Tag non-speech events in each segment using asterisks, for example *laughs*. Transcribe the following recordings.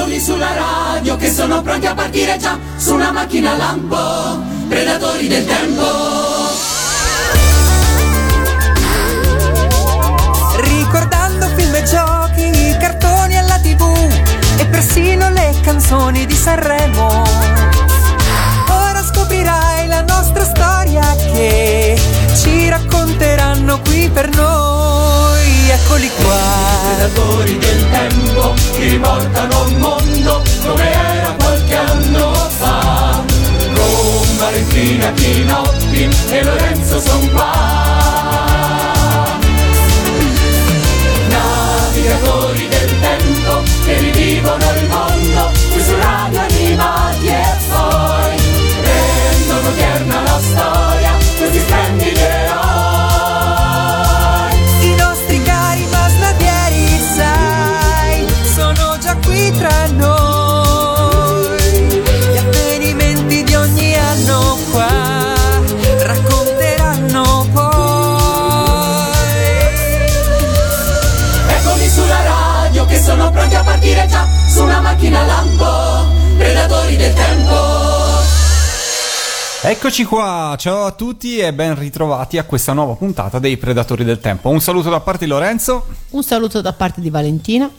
Eccoli sulla radio che sono pronti a partire già su una macchina lampo, predatori del tempo. Ricordando film e giochi, cartoni alla tv e persino le canzoni di Sanremo. Ora scoprirai la nostra storia che ci racconteranno qui per noi. Eccoli qua. Predatori del tempo che riportano un mondo come era qualche anno fa. Con Valentina Chinotti e Lorenzo son qua. Navigatori del tempo che rivivono il mondo qui su radio animati partire già su una macchina lampo, predatori del tempo. Eccoci qua, ciao a tutti e ben ritrovati a questa nuova puntata dei Predatori del Tempo. Un saluto da parte di Lorenzo. Un saluto da parte di Valentina.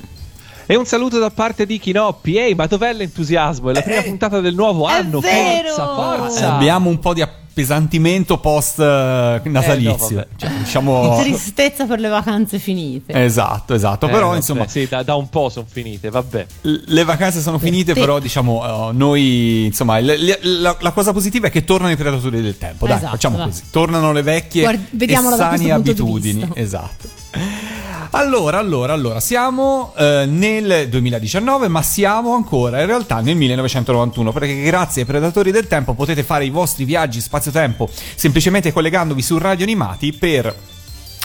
E un saluto da parte di Chinoppi. Ehi, ma dov'è l'entusiasmo? È la prima puntata del nuovo È anno. vero! Forza, forza! Abbiamo un po' di appesantimento post eh, natalizio. vabbè. Cioè, diciamo *laughs* Tristezza per le vacanze finite. Esatto, esatto, Eh, però vabbè, insomma Sì, da, da un po' sono finite, vabbè. le vacanze sono finite, Sì. però diciamo eh, noi insomma l- l- la, la cosa positiva è che tornano i predatori del tempo, dai, Esatto, facciamo dai. così. Tornano le vecchie Guardi- e di abitudini, esatto. Allora, allora, allora, siamo eh, nel 2019, ma siamo ancora in realtà nel 1991, perché grazie ai Predatori del Tempo potete fare i vostri viaggi spazio-tempo semplicemente collegandovi su Radio Animati per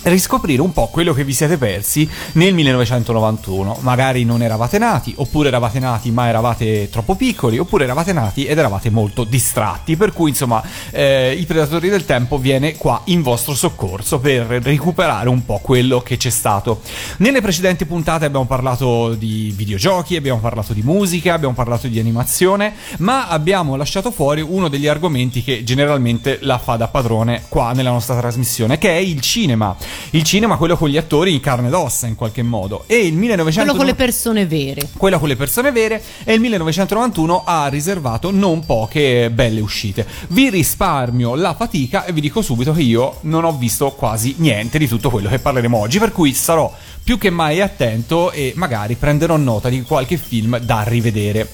riscoprire un po' quello che vi siete persi nel 1991. Magari non eravate nati, oppure eravate nati ma eravate troppo piccoli, oppure eravate nati ed eravate molto distratti. Per cui, insomma, eh, i Predatori del Tempo viene qua in vostro soccorso per recuperare un po' quello che c'è stato. Nelle precedenti puntate abbiamo parlato di videogiochi, abbiamo parlato di musica, abbiamo parlato di animazione, ma abbiamo lasciato fuori uno degli argomenti che generalmente la fa da padrone qua nella nostra trasmissione, che è il cinema. Il cinema, quello con gli attori in carne ed ossa in qualche modo. E il 1990 Quello con le persone vere. quella con le persone vere e il 1991 ha riservato non poche belle uscite. Vi risparmio la fatica e vi dico subito che io non ho visto quasi niente di tutto quello che parleremo oggi, per cui sarò più che mai attento e magari prenderò nota di qualche film da rivedere.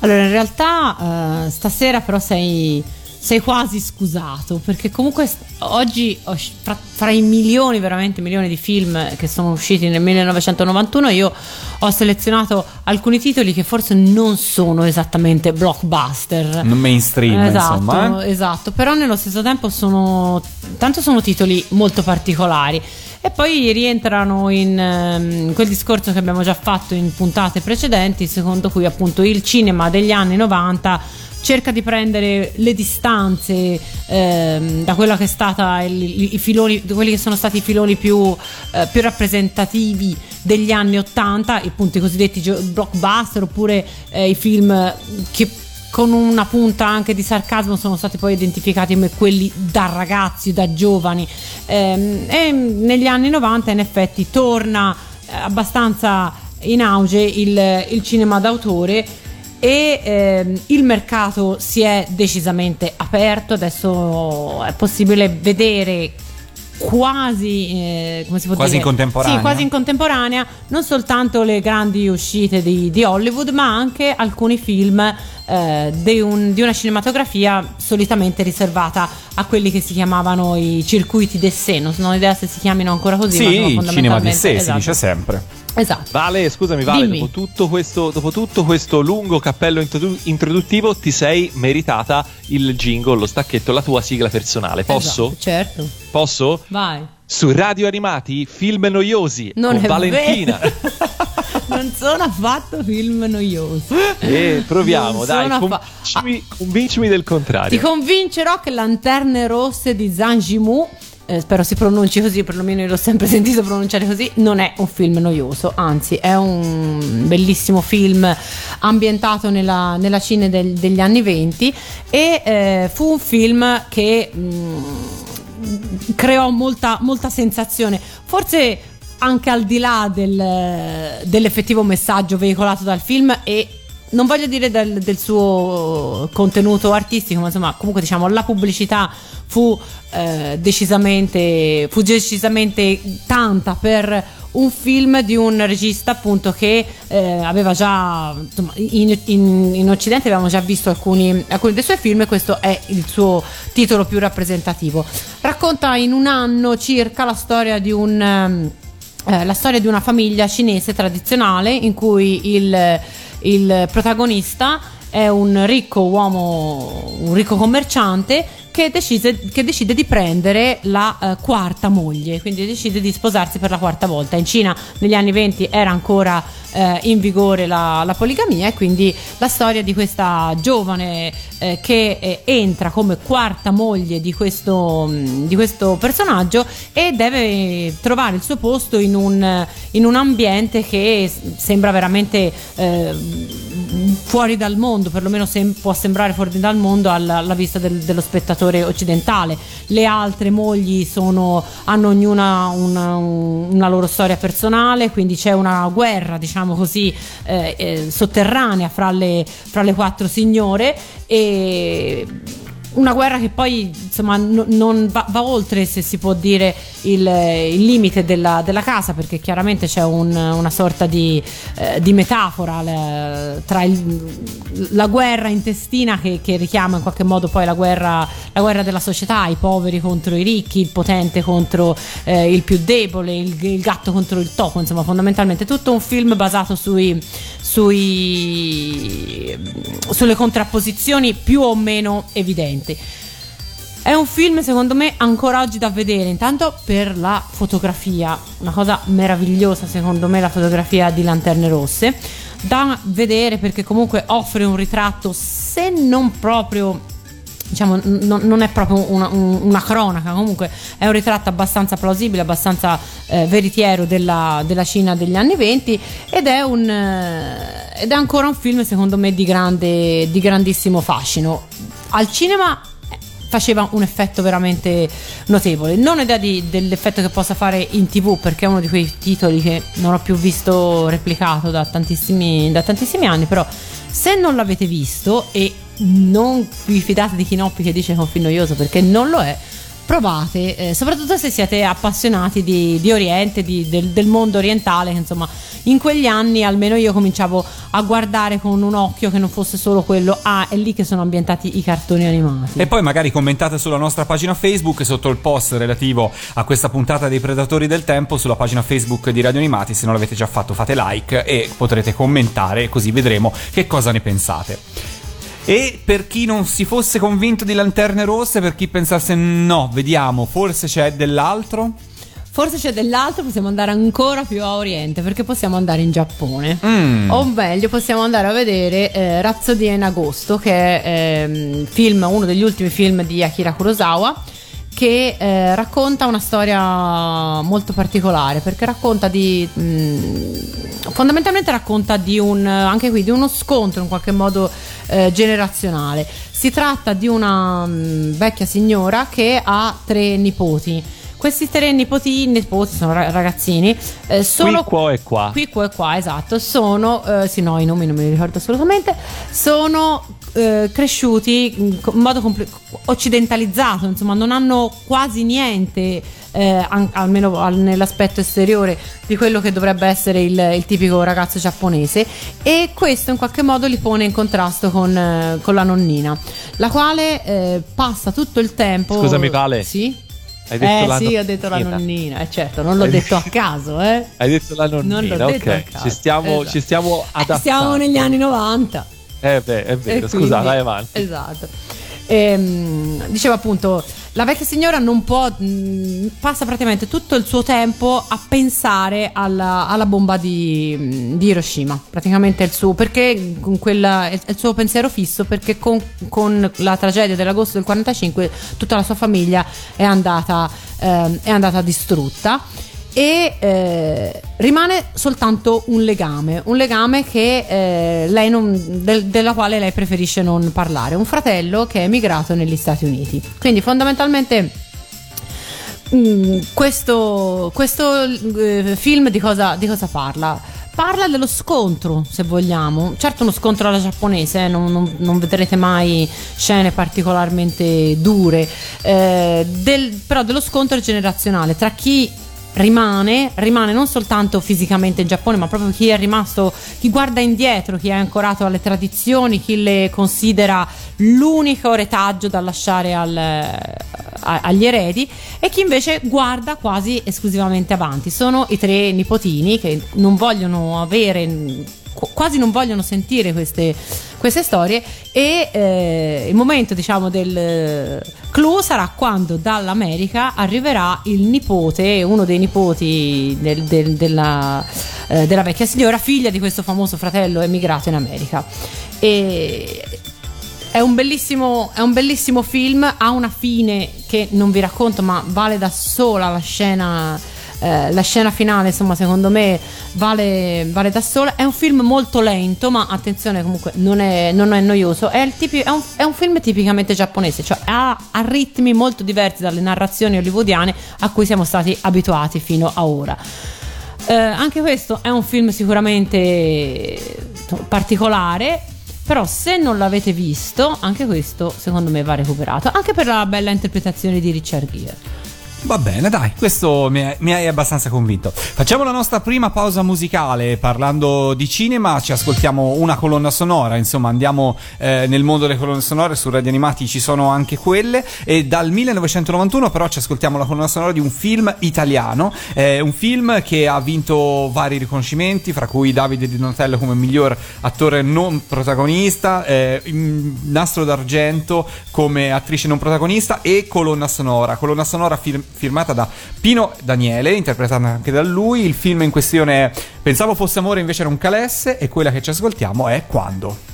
Allora, in realtà eh, stasera però sei, sei quasi scusato, perché comunque oggi fra, fra i milioni, veramente milioni di film che sono usciti nel 1991, io ho selezionato alcuni titoli che forse non sono esattamente blockbuster. Mainstream, esatto, insomma. eh. esatto, però nello stesso tempo sono tanto sono titoli molto particolari e poi rientrano in ehm, quel discorso che abbiamo già fatto in puntate precedenti, secondo cui appunto il cinema degli anni 90 cerca di prendere le distanze ehm, da quella che è stata il- i filoni, quelli che sono stati i filoni più, eh, più rappresentativi degli anni 80, appunto i cosiddetti blockbuster oppure eh, i film che con una punta anche di sarcasmo sono stati poi identificati come quelli da ragazzi, da giovani. Ehm, e negli anni 90 in effetti torna eh, abbastanza in auge il, il cinema d'autore e ehm, il mercato si è decisamente aperto, adesso è possibile vedere quasi eh, come si può Quasi dire? in contemporanea. Sì, quasi in contemporanea non soltanto le grandi uscite di, di Hollywood ma anche alcuni film eh, di, un- di una cinematografia solitamente riservata a quelli che si chiamavano i circuiti d'essè non ho idea se si chiamino ancora così ma sono Sì, cinema di fondamentalmente- sé si esatto. dice sempre. Esatto Vale, scusami, Vale, dopo tutto, questo, dopo tutto questo lungo cappello introdu- introduttivo ti sei meritata il jingle, lo stacchetto, la tua sigla personale. Posso? Esatto, certo Posso? vai Su Radio Animati, film noiosi non con è Valentina. *laughs* non sono affatto film noiosi E proviamo, dai, convincimi, convincimi del Ti contrario. convincerò che Lanterne Rosse di Zhang Yimou eh, spero si pronunci così, perlomeno io l'ho sempre *laughs* sentito pronunciare così, non è un film noioso, anzi è un bellissimo film ambientato nella, nella Cina del, degli anni 20 e eh, fu un film che mh, creò molta, molta sensazione, forse anche al di là del, dell'effettivo messaggio veicolato dal film e non voglio dire del, del, suo contenuto artistico, ma insomma, comunque diciamo la pubblicità fu, eh, decisamente, fu decisamente tanta per un film di un regista appunto che eh, aveva già insomma, in, in, in, Occidente avevamo già visto alcuni, alcuni, dei suoi film e questo è il suo titolo più rappresentativo. Racconta in un anno circa la storia di un eh, la storia di una famiglia cinese tradizionale in cui il il protagonista è un ricco uomo, un ricco commerciante che decide, che decide di prendere la uh, quarta moglie, quindi decide di sposarsi per la quarta volta. In Cina negli anni 20 era ancora uh, in vigore la, la, poligamia e quindi la storia di questa giovane uh, che eh, entra come quarta moglie di questo, um, di questo, personaggio e deve trovare il suo posto in un, in un ambiente che sembra veramente fuori dal mondo, perlomeno sem- può sembrare fuori dal mondo alla, alla vista del, dello spettatore occidentale. Le altre mogli sono, hanno ognuna una, una, loro storia personale, quindi c'è una guerra, diciamo così, eh, eh, sotterranea fra le, fra le quattro signore e una guerra che poi insomma n- non va, va, oltre se si può dire il, il limite della, della, casa perché chiaramente c'è un, una sorta di, eh, di metafora le, tra il, la guerra intestina che, che, richiama in qualche modo poi la guerra, la guerra, della società i poveri contro i ricchi il potente contro eh, il più debole il, il, gatto contro il topo insomma fondamentalmente tutto un film basato sui, sui, sulle contrapposizioni più o meno evidenti. È un film secondo me ancora oggi da vedere, intanto per la fotografia, una cosa meravigliosa secondo me la fotografia di Lanterne Rosse, da vedere perché comunque offre un ritratto se non proprio diciamo, n- non è proprio una, una, cronaca, comunque è un ritratto abbastanza plausibile, abbastanza eh, veritiero della, della, Cina degli anni 20 ed è, un, eh, ed è ancora un film secondo me di, grande, di grandissimo fascino. Al cinema eh, faceva un effetto veramente notevole. Non ho idea di, dell'effetto che possa fare in tv perché è uno di quei titoli che non ho più visto replicato da tantissimi, da tantissimi anni, però se non l'avete visto e non vi fidate di Chinoppi che dice che è un film noioso perché non lo è provate, eh, soprattutto se siete appassionati di, di Oriente, di, del, del, mondo orientale, che insomma in quegli anni almeno io cominciavo a guardare con un occhio che non fosse solo quello, ah è lì che sono ambientati i cartoni animati. E poi magari commentate sulla nostra pagina Facebook sotto il post relativo a questa puntata dei Predatori del Tempo sulla pagina Facebook di Radio Animati, se non l'avete già fatto fate like e potrete commentare così vedremo che cosa ne pensate. E per chi non si fosse convinto di lanterne rosse, per chi pensasse no, vediamo, forse c'è dell'altro. Forse c'è dell'altro, possiamo andare ancora più a oriente perché possiamo andare in Giappone. Mm. O meglio, possiamo andare a vedere eh, Rhapsody in agosto, che è eh, film, uno degli ultimi film di Akira Kurosawa che eh, racconta una storia molto particolare perché racconta di mh, mm, fondamentalmente racconta di un anche qui di uno scontro in qualche modo eh, generazionale. Si tratta di una mh, mm, vecchia signora che ha tre nipoti questi tre nipoti, nipoti sono ragazzini, eh, sono qui, qua e qua. Qui, qua e qua, esatto. Sono, eh, sì, no, i nomi non me li ricordo assolutamente. Sono eh, cresciuti in modo compl- occidentalizzato, insomma, non hanno quasi niente. Eh, an- almeno al- nell'aspetto esteriore di quello che dovrebbe essere il, il, tipico ragazzo giapponese e questo in qualche modo li pone in contrasto con, eh, con la nonnina la quale eh, passa tutto il tempo scusami Vale sì? Hai detto eh la sì, nonnina. ho detto la nonnina, eh, certo, non l'ho Hai detto a caso, eh. Hai detto la nonnina, non l'ho ok. Detto a caso. Ci stiamo, esatto. ci stiamo adattando. Siamo negli anni 90. Eh beh, è vero, scusa, vai avanti. Esatto. Ehm, dicevo appunto, la vecchia signora non può, mh, passa praticamente tutto il suo tempo a pensare alla, alla bomba di, di Hiroshima, praticamente il suo, perché con quella, il suo pensiero fisso, perché con, con la tragedia dell'agosto del 45 tutta la sua famiglia è andata, ehm, è andata distrutta e eh, rimane soltanto un legame, un legame che, eh, non, del, della quale lei preferisce non parlare, un fratello che è emigrato negli Stati Uniti. Quindi fondamentalmente mm, questo, questo eh, film di cosa, di cosa parla? Parla dello scontro, se vogliamo. Certo, uno scontro alla giapponese, eh, non, non- non vedrete mai scene particolarmente dure, eh, del- però dello scontro generazionale tra chi rimane, rimane non soltanto fisicamente in Giappone, ma proprio chi è rimasto, chi guarda indietro, chi è ancorato alle tradizioni, chi le considera l'unico retaggio da lasciare al- a- agli eredi e chi invece guarda quasi esclusivamente avanti. Sono i tre nipotini che non vogliono avere qu- quasi non vogliono sentire queste, queste storie e eh, il momento diciamo del eh, clou sarà quando dall'America arriverà il nipote, uno dei nipoti del- del- della, eh, della vecchia signora, figlia di questo famoso fratello emigrato in America. E è un, è un bellissimo film, ha una fine che non vi racconto, ma vale da sola la scena. Eh, la scena finale, insomma, secondo me vale, vale da sola. È un film molto lento, ma attenzione, comunque non è, non è noioso. È, tipi- è un, è un film tipicamente giapponese, cioè ha, ha ritmi molto diversi dalle narrazioni hollywoodiane a cui siamo stati abituati fino a ora. Eh, anche questo è un film sicuramente particolare. Però se non l'avete visto, anche questo secondo me va recuperato. Anche per la bella interpretazione di Richard Gere. Va bene, dai, questo mi, hai- abbastanza convinto. Facciamo la nostra prima pausa musicale parlando di cinema, ci ascoltiamo una colonna sonora, insomma andiamo eh, nel mondo delle colonne sonore, su Radio Animati ci sono anche quelle e dal 1991 però ci ascoltiamo la colonna sonora di un film italiano, eh, un film che ha vinto vari riconoscimenti, fra cui Davide Di Donatello come miglior attore non protagonista, eh, Nastro d'Argento come attrice non protagonista e colonna sonora, colonna sonora fir- firmata da Pino Daniele, interpretata anche da lui. Il film in questione è Pensavo fosse amore, invece era un calesse e quella che ci ascoltiamo è Quando.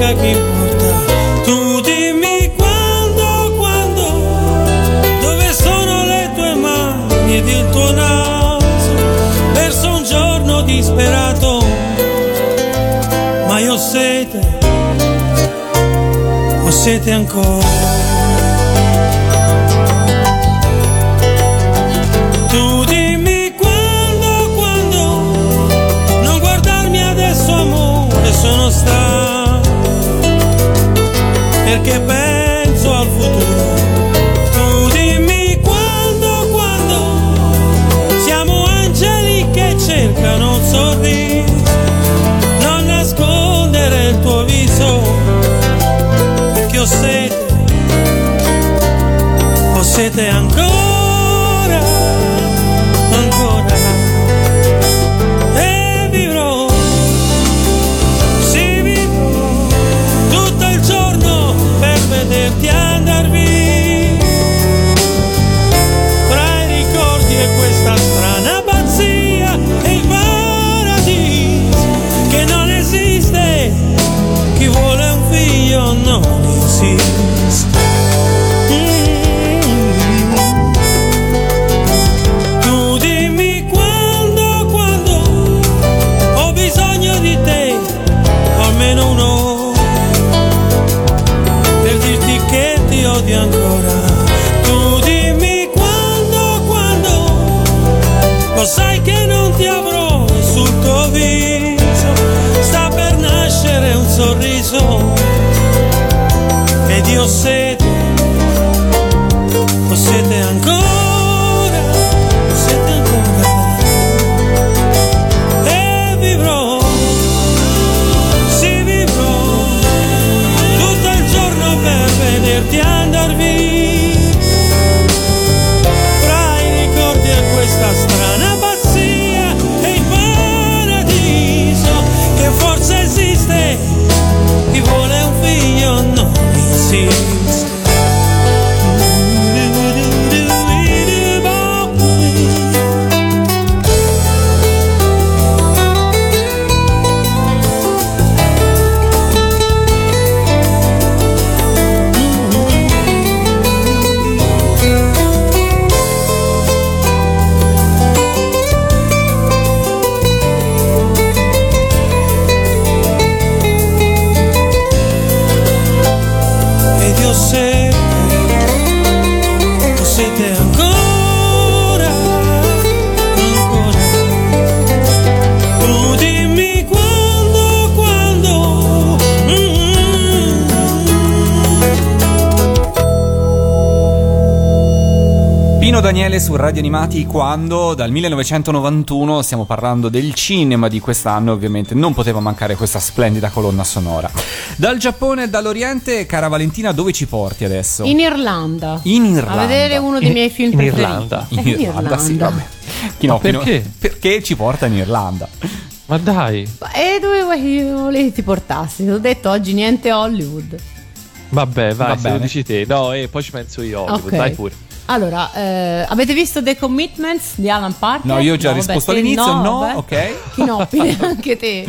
Africa chi importa? Tu dimmi quando, quando, dove sono le tue mani ed il tuo naso? Verso un giorno disperato, ma io sete, ho sete ancora. Perché penso al futuro. Tu dimmi quando, quando, siamo angeli che cercano un sorriso, non nascondere il tuo viso, perché ho sete, ho sete ancora, ed Daniele su Radio Animati quando dal 1991 stiamo parlando del cinema di quest'anno ovviamente non poteva mancare questa splendida colonna sonora. Dal Giappone e dall'Oriente, cara Valentina, dove ci porti adesso? In Irlanda. In Irlanda. A vedere uno dei miei film In preferiti. Irlanda? In Eh, Irlanda, sì, vabbè. Chi no, Ma chi no- perché? perché ci porta in Irlanda? Ma dai, E dove vuoi che volevi che ti portassi? Ti ho detto oggi niente Hollywood. vabbè, vai, Va se lo dici te. No, e poi ci penso io. Hollywood, Ok. Vai pure. Allora, eh, avete visto The Commitments di Alan Parker? No, io ho già vabbè, risposto te all'inizio, no, vabbè. ok. *laughs* Chinoppi, *laughs* anche te.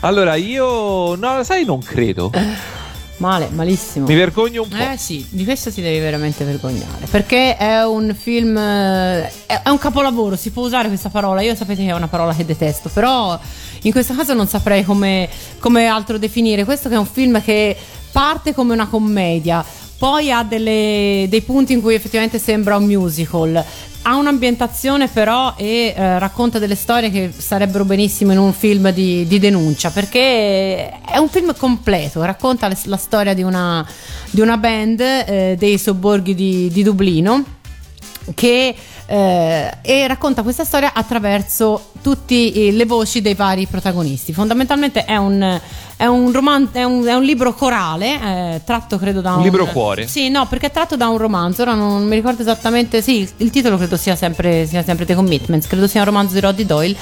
Allora, io. No, sai, non credo. Male, malissimo. Mi vergogno un po'. Eh sì, di questo si deve veramente vergognare. Perché è un film. eh, È è un capolavoro, si può usare questa parola. Io sapete che è una parola che detesto, però in questo caso non saprei come, come altro definire. Questo che è un film che parte come una commedia, poi ha delle- dei punti in cui effettivamente sembra un musical. Ha un'ambientazione però e eh, racconta delle storie che sarebbero benissimo in un film di, di denuncia perché è un film completo, racconta le- la storia di una, di una band eh, dei sobborghi di, di Dublino che eh, e racconta questa storia attraverso tutte le voci dei vari protagonisti. Fondamentalmente è un, è un, roman- è un, è un libro corale, eh, tratto credo da un... Un libro cuore? Sì, no, perché è tratto da un romanzo, ora non mi ricordo esattamente, sì, il, titolo credo sia sempre, sia sempre The Commitments, credo sia un romanzo di Roddy Doyle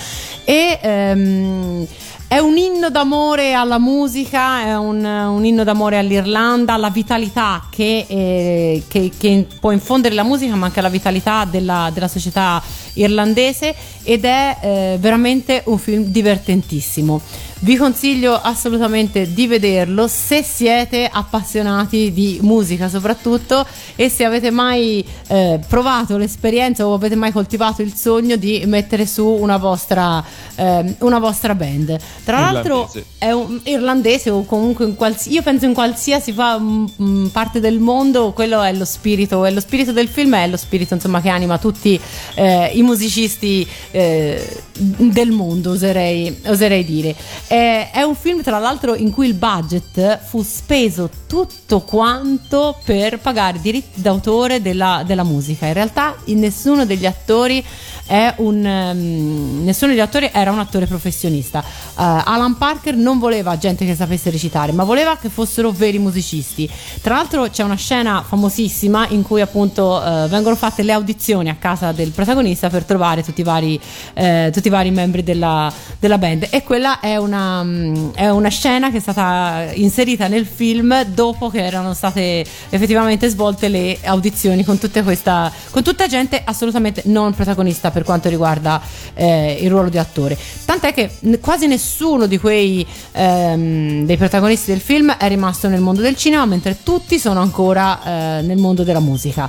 e... ehm, è un inno d'amore alla musica, è un, un inno d'amore all'Irlanda, alla vitalità che, eh, che- che può infondere la musica, ma anche alla vitalità della, della società irlandese ed è eh, veramente un film divertentissimo. Vi consiglio assolutamente di vederlo se siete appassionati di musica soprattutto e se avete mai eh, provato l'esperienza o avete mai coltivato il sogno di mettere su una vostra, ehm, una vostra band. Tra l'altro Irlandese. è un irlandese o comunque in qualsiasi io penso in qualsiasi fa- m- m- parte del mondo quello è lo spirito è lo spirito del film è lo spirito insomma che anima tutti eh, i musicisti eh, del mondo oserei, oserei dire Eh, è un film tra l'altro in cui il budget fu speso tutto quanto per pagare i diritti d'autore della, della musica. In realtà in nessuno degli attori è un ehm, nessuno degli attori era un attore professionista. Eh, Alan Parker non voleva gente che sapesse recitare, ma voleva che fossero veri musicisti. Tra l'altro c'è una scena famosissima in cui appunto eh, vengono fatte le audizioni a casa del protagonista per trovare tutti i vari, eh, tutti i vari membri della, della band e quella è una, mm, è una scena che è stata inserita nel film dopo che erano state effettivamente svolte le audizioni con, questa, con tutta gente assolutamente non protagonista per quanto riguarda eh, il ruolo di attore. Tant'è che quasi nessuno di quei ehm, dei protagonisti del film è rimasto nel mondo del cinema, mentre tutti sono ancora eh, nel mondo della musica.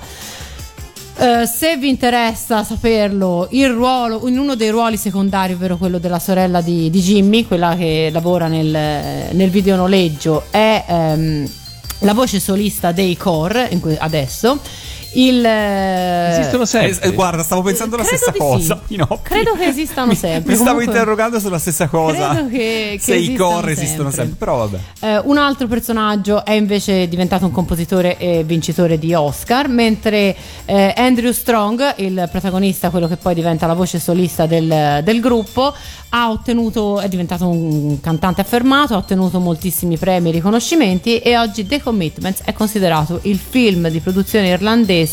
Eh, se vi interessa saperlo, il ruolo, in uno dei ruoli secondari, ovvero quello della sorella di, di Jimmy, quella che lavora nel, nel videonoleggio, è ehm, la voce solista dei Core adesso. Il, eh, Esistono sempre. Eh, eh, guarda, stavo pensando la stessa cosa. sì. Credo che esistano Mi- sempre. Mi stavo Comunque- interrogando sulla stessa cosa. Credo che- che Se i core esistono sempre. sempre. Però vabbè. Eh, un altro personaggio è invece diventato un compositore e vincitore di Oscar, mentre eh, Andrew Strong, il protagonista, quello che poi diventa la voce solista del, del gruppo, ha ottenuto, è diventato un cantante affermato, ha ottenuto moltissimi premi e riconoscimenti e oggi The Commitments è considerato il film di produzione irlandese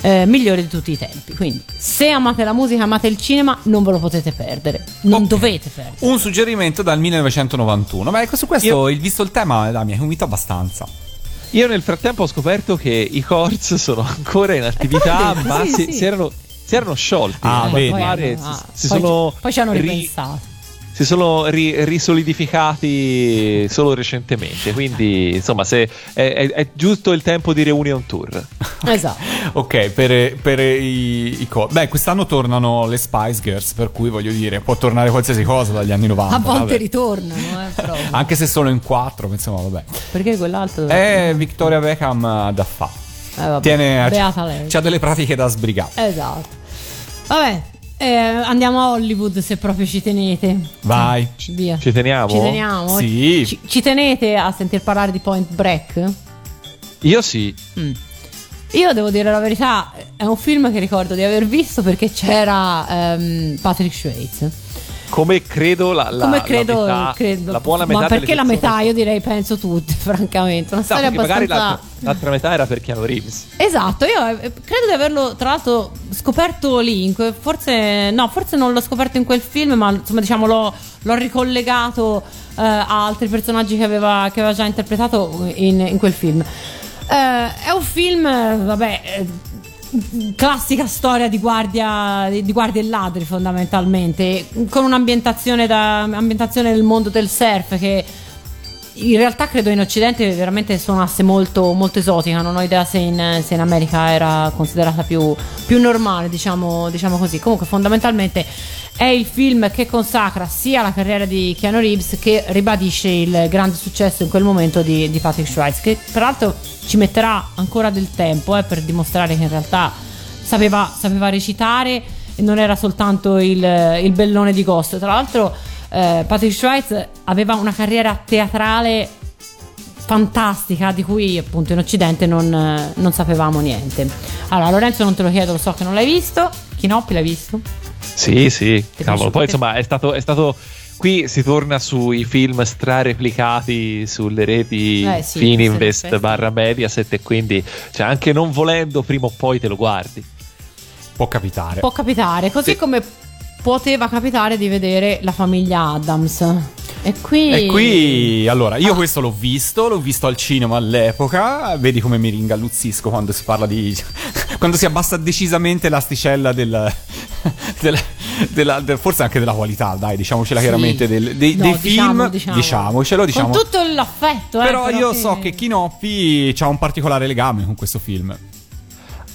eh, migliore di tutti i tempi. Quindi se amate la musica, amate il cinema, non ve lo potete perdere, non Ok. dovete perdere. Un suggerimento dal 1991. Ma ecco, su questo, il, visto il tema, eh, mi ha convinto abbastanza. Io nel frattempo ho scoperto che i Corts sono ancora in attività, detto, ma sì, si, sì. si erano, si erano sciolti. Ah, Poi si, ah, si poi- sono poi ci hanno ri- ripensato. Si sono ri- risolidificati solo recentemente. Quindi, insomma, se è, è- è giusto il tempo di reunion tour. *laughs* Esatto. Ok, per, per i, i co- Beh, quest'anno tornano le Spice Girls, per cui voglio dire, può tornare qualsiasi cosa dagli anni 90. A volte vabbè. ritornano, eh, però. *laughs* Anche se solo in quattro, insomma, vabbè. Perché quell'altro. È Victoria Beckham da fa. Eh, vabbè, Tiene, beata lei. c'ha delle pratiche da sbrigare. Esatto. Vabbè, eh, andiamo a Hollywood se proprio ci tenete. Vai. Via. Ci teniamo? Ci teniamo? Sì. Ci, ci tenete a sentir parlare di Point Break? Io sì. Mm. Io devo dire la verità, è un film che ricordo di aver visto perché c'era ehm, Patrick Swayze. Come credo la, la, Come credo, la, metà, credo. la buona metà Ma perché la metà? Io direi penso tutte, *laughs* francamente. Una No, storia perché magari abbastanza. l'altra, l'altra metà era per Keanu Reeves. Esatto, io eh, credo di averlo tra l'altro scoperto lì, in forse no, forse non l'ho scoperto in quel film, ma insomma diciamo l'ho, l'ho ricollegato eh, a altri personaggi che aveva, che aveva già interpretato in, in quel film. Eh, è un film, eh, vabbè, eh, classica storia di guardia, di, di guardie e ladri fondamentalmente, con un'ambientazione da, ambientazione nel mondo del surf che in realtà credo in Occidente veramente suonasse molto, molto esotica, non ho idea se in, se in America era considerata più, più normale, diciamo, diciamo così. Comunque fondamentalmente è il film che consacra sia la carriera di Keanu Reeves che ribadisce il grande successo in quel momento di, di Patrick Schweitz, che peraltro ci metterà ancora del tempo eh, per dimostrare che in realtà sapeva, sapeva recitare e non era soltanto il, il bellone di Ghost. Tra l'altro eh, Patrick Schweitz aveva una carriera teatrale fantastica di cui appunto in Occidente non, non sapevamo niente. Allora Lorenzo non te lo chiedo, lo so che non l'hai visto. Chinoppi l'hai visto? Sì, sì, Ti cavolo. Poi insomma è stato, è stato. Qui si torna sui film strareplicati sulle reti Eh, sì, Fininvest barra Mediaset e quindi cioè, anche non volendo prima o poi te lo guardi. Può capitare. Può capitare, così Sì. come poteva capitare di vedere la famiglia Adams. E qui... E qui, allora, Ah. io questo l'ho visto, l'ho visto al cinema all'epoca, vedi come mi ringalluzzisco quando si parla di... *laughs* quando si abbassa decisamente l'asticella del... *laughs* della- della- de- forse anche della qualità, dai, diciamocela Sì. chiaramente, del- dei, No, dei diciamo, film, diciamo. diciamocelo, diciamo. Con tutto l'affetto, eh, però io so che Kinoppi ha un particolare legame con questo film.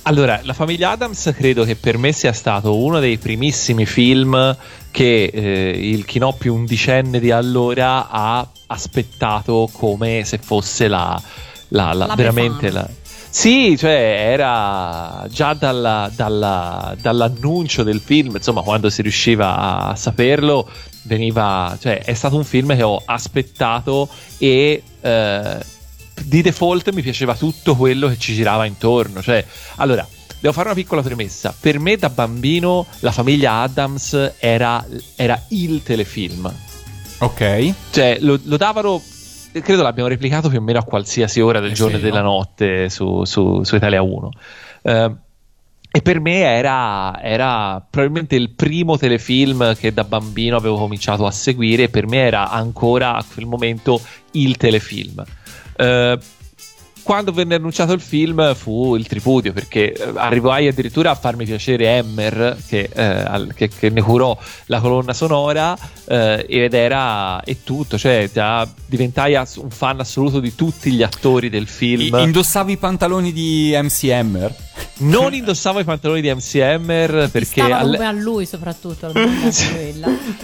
Allora, La famiglia Adams credo che per me sia stato uno dei primissimi film che eh, il Chinoppi undicenne di allora ha aspettato come se fosse la, la- la- La veramente la... Sì, cioè era già dalla- dalla- dall'annuncio del film, insomma, quando si riusciva a saperlo, veniva, cioè è stato un film che ho aspettato e eh, di default mi piaceva tutto quello che ci girava intorno. Cioè, allora, devo fare una piccola premessa. Per me, da bambino, la famiglia Adams era, era il telefilm. Ok? Cioè, lo, lo davano. Credo l'abbiamo replicato più o meno a qualsiasi ora del Eh giorno sì, e della no? notte su, su- su Italia 1. Eh, e per me era, era probabilmente il primo telefilm che da bambino avevo cominciato a seguire. E per me era ancora a quel momento il telefilm. Eh, quando venne annunciato il film fu il tripudio perché eh, arrivai addirittura a farmi piacere Emmer che, eh, che- che ne curò la colonna sonora eh, ed era e tutto cioè già diventai ass- un fan assoluto di tutti gli attori del film I- indossavi i pantaloni di MC Hammer? Non indossavo i pantaloni di MC Hammer perché Stava alle- come a lui soprattutto al. *laughs*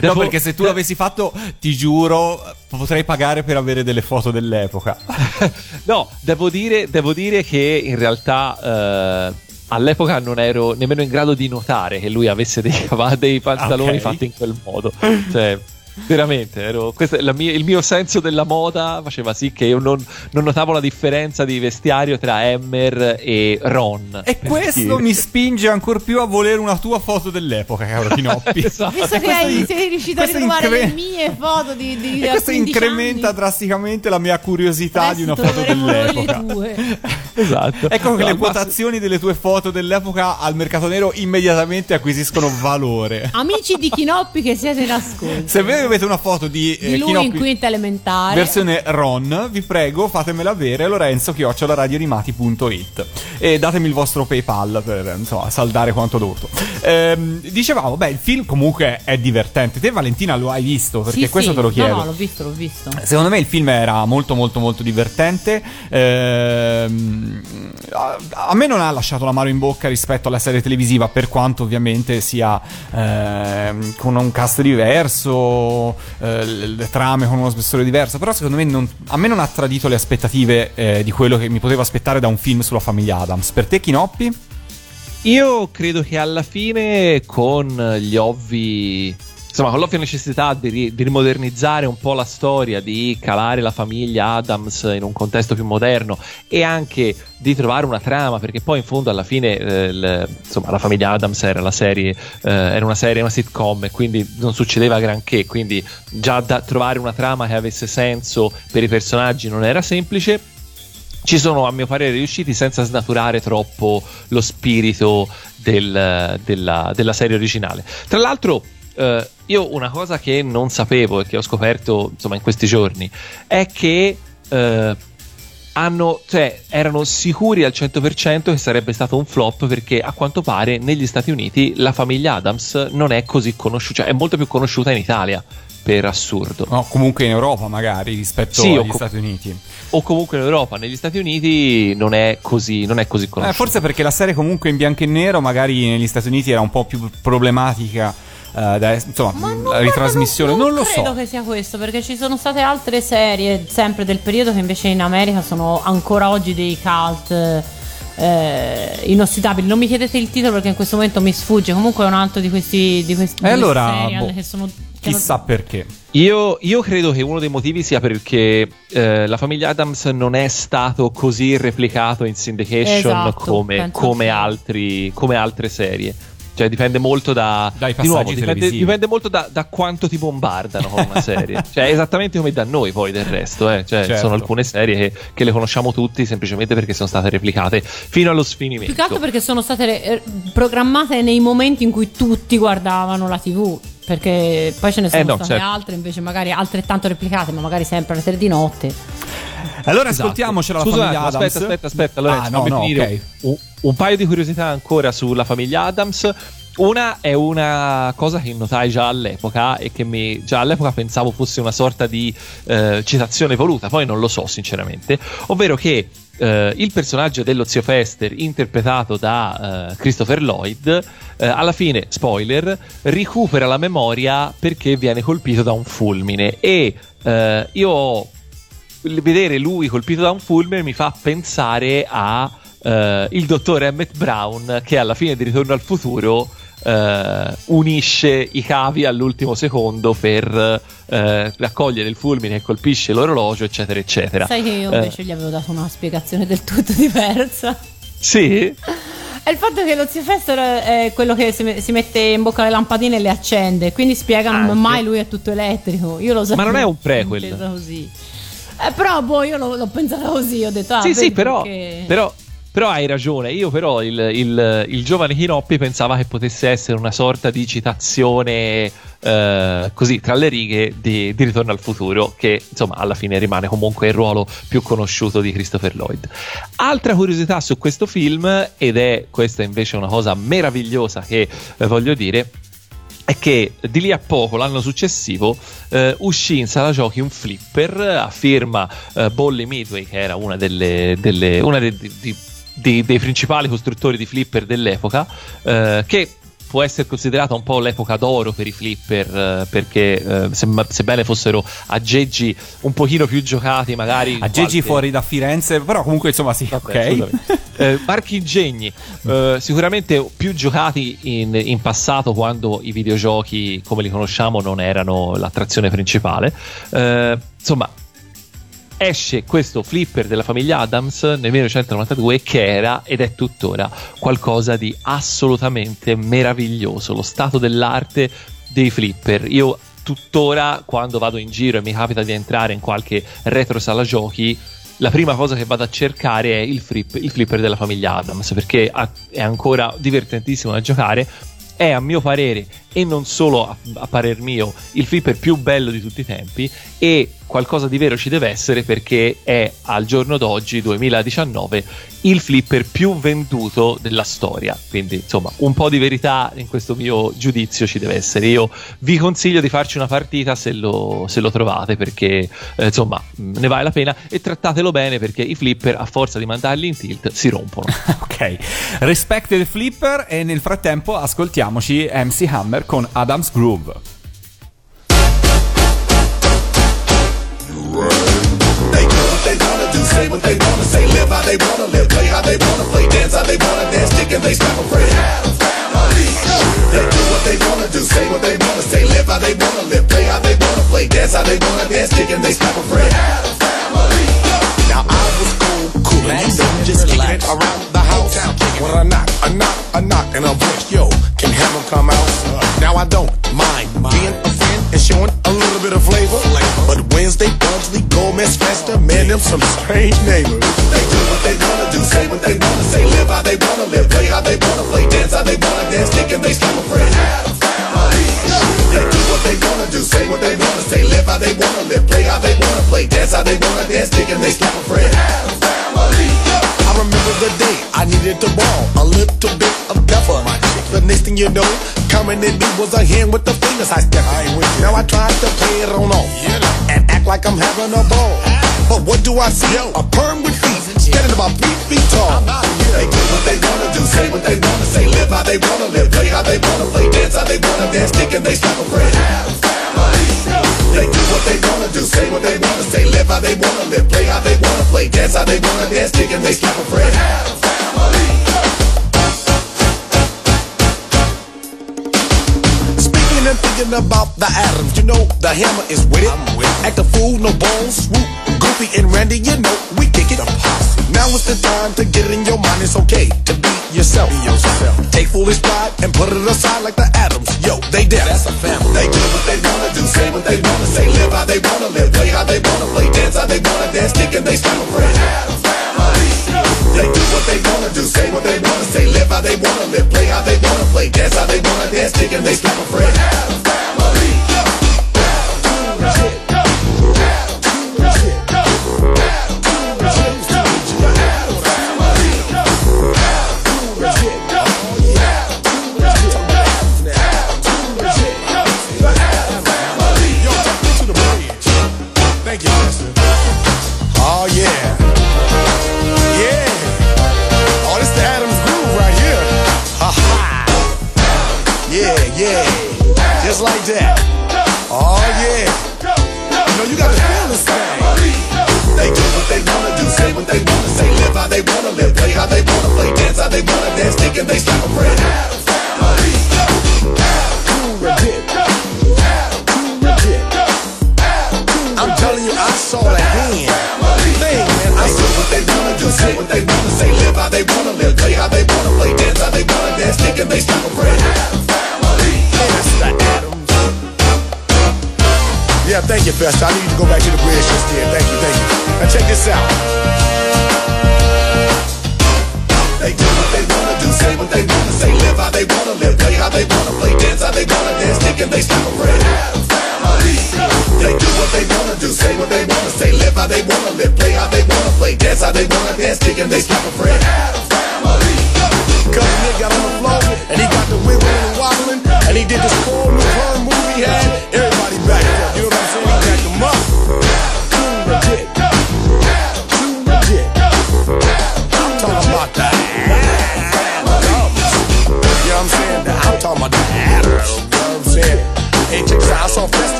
No, perché se tu l'avessi fatto, ti giuro, potrei pagare per avere delle foto dell'epoca. *laughs* no, devo dire, devo dire che in realtà eh, all'epoca non ero nemmeno in grado di notare che lui avesse dei, *laughs* dei pantaloni Ok. fatti in quel modo. Cioè, veramente, ero, questo mia- il mio senso della moda faceva sì che io non, non notavo la differenza di vestiario tra Emmer e Ron. E questo dire. mi spinge ancor più a volere una tua foto dell'epoca, caro *laughs* Pinoppi. Esatto. Visto che hai, sei riuscito a ritrovare incre- le mie foto di, di *laughs* E questo 15 incrementa anni, drasticamente la mia curiosità di una presto foto dell'epoca. *laughs* le. Esatto. Ecco che No, le ma- quotazioni delle tue foto dell'epoca al mercato nero immediatamente acquisiscono valore. Amici di Chinoppi che siete in ascolto. Se voi avete una foto di, eh, di lui Kinoppi- in quinta elementare. Versione Ron, vi prego, fatemela avere Lorenzo radioanimati.it e datemi il vostro PayPal per insomma, saldare quanto dovuto. Ehm, dicevamo, beh, il film comunque è divertente. Te, Valentina, lo hai visto? Perché Sì, questo sì. te lo chiedo. No, no, l'ho visto, l'ho visto. Secondo me il film era molto molto molto divertente. Ehm, a, me non ha lasciato l'amaro in bocca rispetto alla serie televisiva, per quanto ovviamente sia ehm, con un cast diverso, eh, le, trame con uno spessore diverso. Però secondo me non- a me non ha tradito le aspettative eh, di quello che mi potevo aspettare da un film sulla famiglia Adams. Per te, Chinoppi? Io credo che alla fine, con gli ovvi insomma, con l'ovvia necessità di, di rimodernizzare un po' la storia, di calare la famiglia Adams in un contesto più moderno e anche di trovare una trama, perché poi in fondo alla fine eh, il- insomma, la famiglia Adams era la serie, eh, era una serie, una sitcom quindi non succedeva granché, quindi già da trovare una trama che avesse senso per i personaggi non era semplice ci sono a mio parere riusciti senza snaturare troppo lo spirito del- della, della serie originale. Tra l'altro, eh, io una cosa che non sapevo e che ho scoperto insomma in questi giorni è che eh, hanno, cioè, erano sicuri al 100% che sarebbe stato un flop perché a quanto pare negli Stati Uniti la famiglia Adams non è così conosciuta, cioè è molto più conosciuta in Italia per assurdo. No, comunque in Europa magari rispetto Sì, agli co- Stati Uniti. O comunque in Europa, negli Stati Uniti non è così, non è così Eh, conosciuta. forse perché la serie comunque in bianco e nero magari negli Stati Uniti era un po' più problematica. Eh, da, insomma, Ma non- la ritrasmissione, non, non, lo credo so. che sia questo, perché ci sono state altre serie sempre del periodo che invece in America sono ancora oggi dei cult eh, inossidabili. Non mi chiedete il titolo perché in questo momento mi sfugge. Comunque è un altro di questi di questi E allora, boh, che sono che Chissà perché. Io, io credo che uno dei motivi sia perché eh, la famiglia Adams non è stato così replicato in syndication Esatto, come, come altri, come altre serie. Cioè dipende molto da Dai di nuovo, passaggi dipende, dipende molto da, da quanto ti bombardano con una serie. *laughs* cioè esattamente come da noi poi del resto. Eh. Cioè, Certo. Sono alcune serie che, che le conosciamo tutti semplicemente perché sono state replicate fino allo sfinimento. Più che altro perché sono state eh, programmate nei momenti in cui tutti guardavano la TV. Perché poi ce ne sono Eh no, state certo. altre invece magari altrettanto replicate, ma magari sempre alle 3 di notte. Allora Esatto. ascoltiamocela la Scusa un famiglia Adams. Aspetta, aspetta, aspetta. Lorenzo, ah, no, no, finire ok. un, un paio di curiosità ancora sulla famiglia Adams. Una è una cosa che notai già all'epoca e che mi, già all'epoca pensavo fosse una sorta di eh, citazione voluta, poi non lo so sinceramente, ovvero che eh, il personaggio dello zio Fester interpretato da eh, Christopher Lloyd eh, alla fine, spoiler, recupera la memoria perché viene colpito da un fulmine e eh, io vedere lui colpito da un fulmine mi fa pensare a eh, il dottore Emmett Brown che alla fine di Ritorno al futuro eh, unisce i cavi all'ultimo secondo per eh, raccogliere il fulmine che colpisce l'orologio eccetera eccetera Sai che io Eh, invece gli avevo dato una spiegazione del tutto *laughs* diversa. sì È il fatto che lo zio Fester è quello che si, me- si mette in bocca le lampadine e le accende, quindi spiegano come mai lui è tutto elettrico. Io lo so. Ma non è un prequel? Così. Eh, però boh, io l'ho, l'ho pensata così, ho detto ah, sì, sì, però, perché- però, però hai ragione. Io, però, il, il- il giovane Chinoppi pensava che potesse essere una sorta di citazione eh, così tra le righe di, di Ritorno al futuro, che insomma alla fine rimane comunque il ruolo più conosciuto di Christopher Lloyd. Altra curiosità su questo film, ed è questa invece una cosa meravigliosa che eh, voglio dire, è che di lì a poco, l'anno successivo, eh, uscì in sala giochi un flipper a firma eh, Bolly Midway, che era una delle, delle- una dei, di- di- dei principali costruttori di flipper dell'epoca, eh, che può essere considerata un po' l'epoca d'oro per i flipper, eh, perché eh, se- sebbene fossero aggeggi un pochino più giocati, magari... Aggeggi qualche- fuori da Firenze, però comunque insomma sì, Vabbè, ok. Eh, marchi ingegni, eh, sicuramente più giocati in, in passato quando i videogiochi come li conosciamo non erano l'attrazione principale. Eh, insomma, esce questo flipper della famiglia Adams nel 1992 che era ed è tuttora qualcosa di assolutamente meraviglioso, lo stato dell'arte dei flipper. Io tuttora quando vado in giro e mi capita di entrare in qualche retro sala giochi la prima cosa che vado a cercare è il, flip- il flipper della famiglia Adams perché è ancora divertentissimo da giocare è a mio parere e non solo a, a parer mio il flipper più bello di tutti i tempi e qualcosa di vero ci deve essere perché è al giorno d'oggi 2019 il flipper più venduto della storia quindi insomma un po' di verità in questo mio giudizio ci deve essere io vi consiglio di farci una partita se lo, se lo trovate perché eh, insomma mh, ne vale la pena e trattatelo bene perché i flipper a forza di mandarli in tilt si rompono *laughs* ok. Respected Flipper e nel frattempo ascoltiamoci MC Hammer con Adam's Groove. They do what they wanna do, say what they wanna say, live how they wanna live, play how they wanna play, dance how they wanna dance, stick and they stop afraid. They do what they wanna do, say what they wanna say, live how they wanna live, play how they wanna play, dance how they wanna dance, kick and they slap a strange neighbors. They do what they wanna do, say what they wanna say, live how they wanna live, play how they wanna play, dance how they wanna dance, kick and they slap a friend. They do what they wanna do, say what they wanna say, live how they wanna live, play how they wanna play, dance how they wanna dance, kick and they slap a friend. I remember the day I needed to ball a little bit of pepper. The next thing you know, coming at me was a hand with the fingers I stepped in. Now I tried to play it on off and act like I'm having a ball. But what do I see? A perm with feet, standing about three feet tall. They do what they wanna do, say what they wanna say, live how they wanna live, play how they wanna play, dance how they wanna dance, kick and they slap a friend. They do what they wanna do, say what they wanna say, live how they wanna live, play how they wanna play, dance how they wanna dance, kick and they slap a friend. Speaking and thinking about the atoms, you know the hammer is with it. Act a fool, no bones, swoop. Goofy and Randy, you know we kick it. Up. Now it's the time to get it in your mind. It's okay to be yourself. Be yourself. Take foolish pride and put it aside like the atoms. Yo, they deaf. That's a family. They do what they wanna do, say what they wanna say, live how they wanna live, play how they wanna play, dance how they wanna dance, kick and they friend. They do what they wanna do, say what they wanna say, live how they wanna live, play how they wanna play, dance how they wanna dance, kick and they slap Fester. I need you to go back to the bridge just there. Thank you, thank you. Now check this out. They do what they wanna do, say what they wanna say, live how they wanna live, play how they wanna play, dance how they wanna dance, kick and they a friend. They do what they wanna do, say what they wanna say, live how they wanna live, play how they wanna play, dance how they wanna dance, kick and they slap a friend. Cause nigga got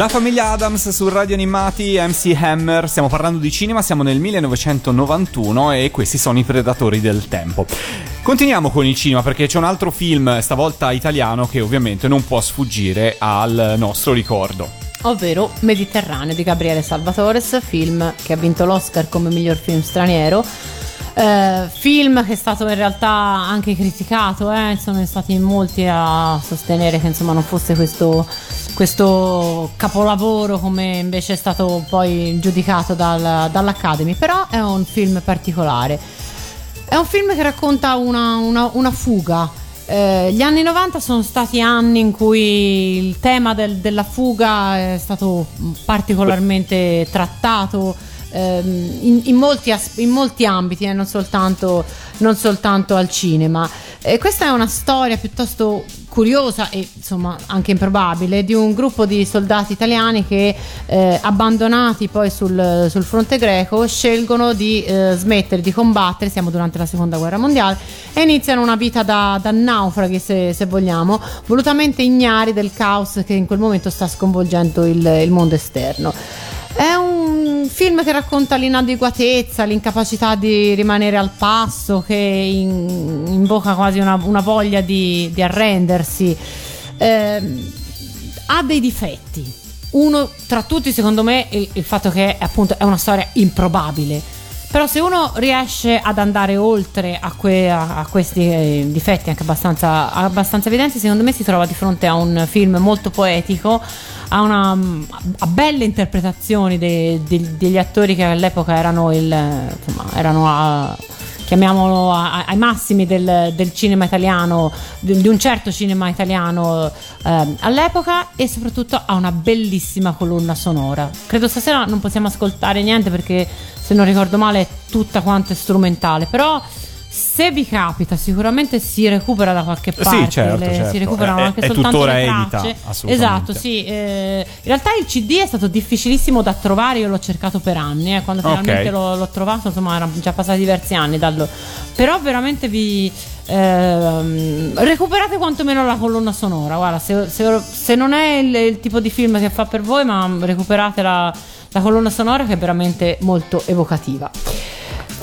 La famiglia Adams su Radio Animati MC Hammer, stiamo parlando di cinema, siamo nel 1991 e questi sono i predatori del tempo. Continuiamo con il cinema perché c'è un altro film, stavolta italiano, che ovviamente non può sfuggire al nostro ricordo. ovvero Mediterraneo di Gabriele Salvatores, film che ha vinto l'Oscar come miglior film straniero. Eh, film che è stato in realtà anche criticato, eh, sono stati molti a sostenere che insomma non fosse questo, questo capolavoro come invece è stato poi giudicato dal- dall'Academy, però è un film particolare. È un film che racconta una, una- una fuga. Eh, gli anni 90 sono stati anni in cui il tema del- della fuga è stato particolarmente trattato ehm, in, in molti, in molti ambiti, eh, non, soltanto, non soltanto al cinema. E questa è una storia piuttosto curiosa e insomma anche improbabile di un gruppo di soldati italiani che eh, abbandonati poi sul, sul fronte greco scelgono di eh, smettere di combattere, siamo durante la seconda guerra mondiale, e iniziano una vita da, da naufraghi se, se vogliamo, volutamente ignari del caos che in quel momento sta sconvolgendo il, il mondo esterno. È un film che racconta l'inadeguatezza, l'incapacità di rimanere al passo, che in- invoca quasi una, una voglia di, di arrendersi, ehm, ha dei difetti. Uno tra tutti, secondo me, il, il fatto che appunto è una storia improbabile. Però se uno riesce ad andare oltre a, que- a- questi eh, difetti anche abbastanza, abbastanza evidenti, secondo me si trova di fronte a un film molto poetico, a, una, a belle interpretazioni de- de- degli attori che all'epoca erano, il, insomma, erano a, chiamiamolo ai massimi del, del cinema italiano, di, un certo cinema italiano ehm, all'epoca e soprattutto ha una bellissima colonna sonora. Credo stasera non possiamo ascoltare niente perché se non ricordo male è tutta quanto strumentale, però se vi capita sicuramente si recupera da qualche Sì, parte, certo, le- certo. si recuperano È- anche è soltanto le edita, tracce. assolutamente. Esatto, sì. eh, in realtà il CD è stato difficilissimo da trovare, io l'ho cercato per anni, eh, quando finalmente l'ho, l'ho trovato, insomma, erano già passati diversi anni dallo. Però veramente vi ehm, recuperate quantomeno la colonna sonora. Guarda, se, se- se non è il, il tipo di film che fa per voi, ma recuperate la, la colonna sonora che è veramente molto evocativa.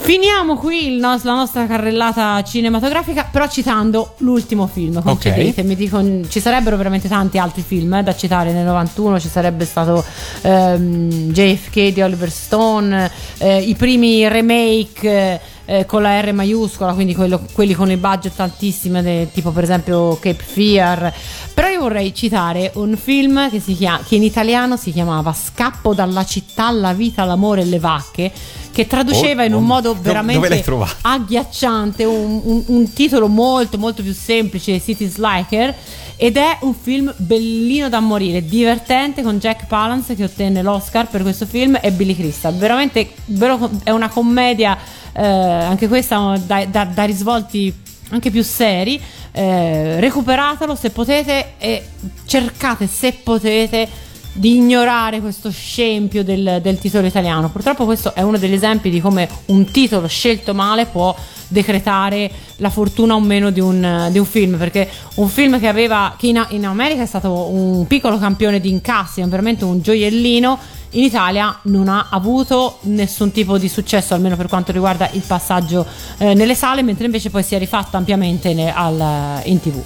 Finiamo qui nos- la nostra carrellata cinematografica, però citando l'ultimo film. Concedetemi, dico, ci sarebbero veramente tanti altri film eh, da citare. Nel 91 ci sarebbe stato ehm, JFK di Oliver Stone, eh, i primi remake. Eh, con la R maiuscola, quindi quello- quelli con il budget altissimo, de- tipo per esempio Cape Fear. Però io vorrei citare un film che, si chia- che in italiano si chiamava Scappo dalla città, la vita, l'amore e le vacche, che traduceva Oh, in un oh, modo veramente agghiacciante, un, un- un titolo molto molto più semplice, City Sliker. Ed è un film bellino da morire, divertente con Jack Palance che ottenne l'Oscar per questo film e Billy Crystal. Veramente è una commedia, eh, anche questa da, da- da risvolti anche più seri. Eh, recuperatelo se potete e cercate se potete di ignorare questo scempio del, del titolo italiano. Purtroppo questo è uno degli esempi di come un titolo scelto male può decretare la fortuna o meno di un, di un film, perché un film che aveva, che in, in America è stato un piccolo campione di incassi, è veramente un gioiellino, in Italia non ha avuto nessun tipo di successo, almeno per quanto riguarda il passaggio eh, nelle sale, mentre invece poi si è rifatto ampiamente ne- al- in tv.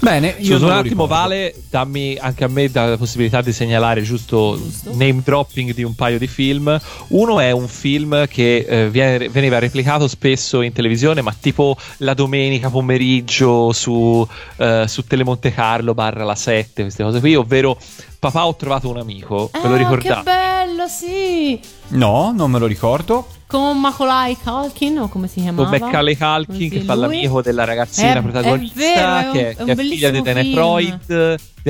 Bene, io un attimo, ricordo. Vale, dammi anche a me la possibilità di segnalare giusto, name dropping di un paio di film. Uno è un film che eh, viene- veniva replicato spesso in televisione, ma tipo la domenica pomeriggio su, eh, su Telemonte Carlo barra la 7, queste cose qui, ovvero Papà ho trovato un amico. Ve lo Ah, che ricordate? bello, sì! No, non me lo ricordo. Con Macaulay Culkin, o come si chiamava? Con Macaulay Culkin Così, che fa l'amico della ragazzina È- protagonista è vero, è un- che, è un che è figlia di Dan film.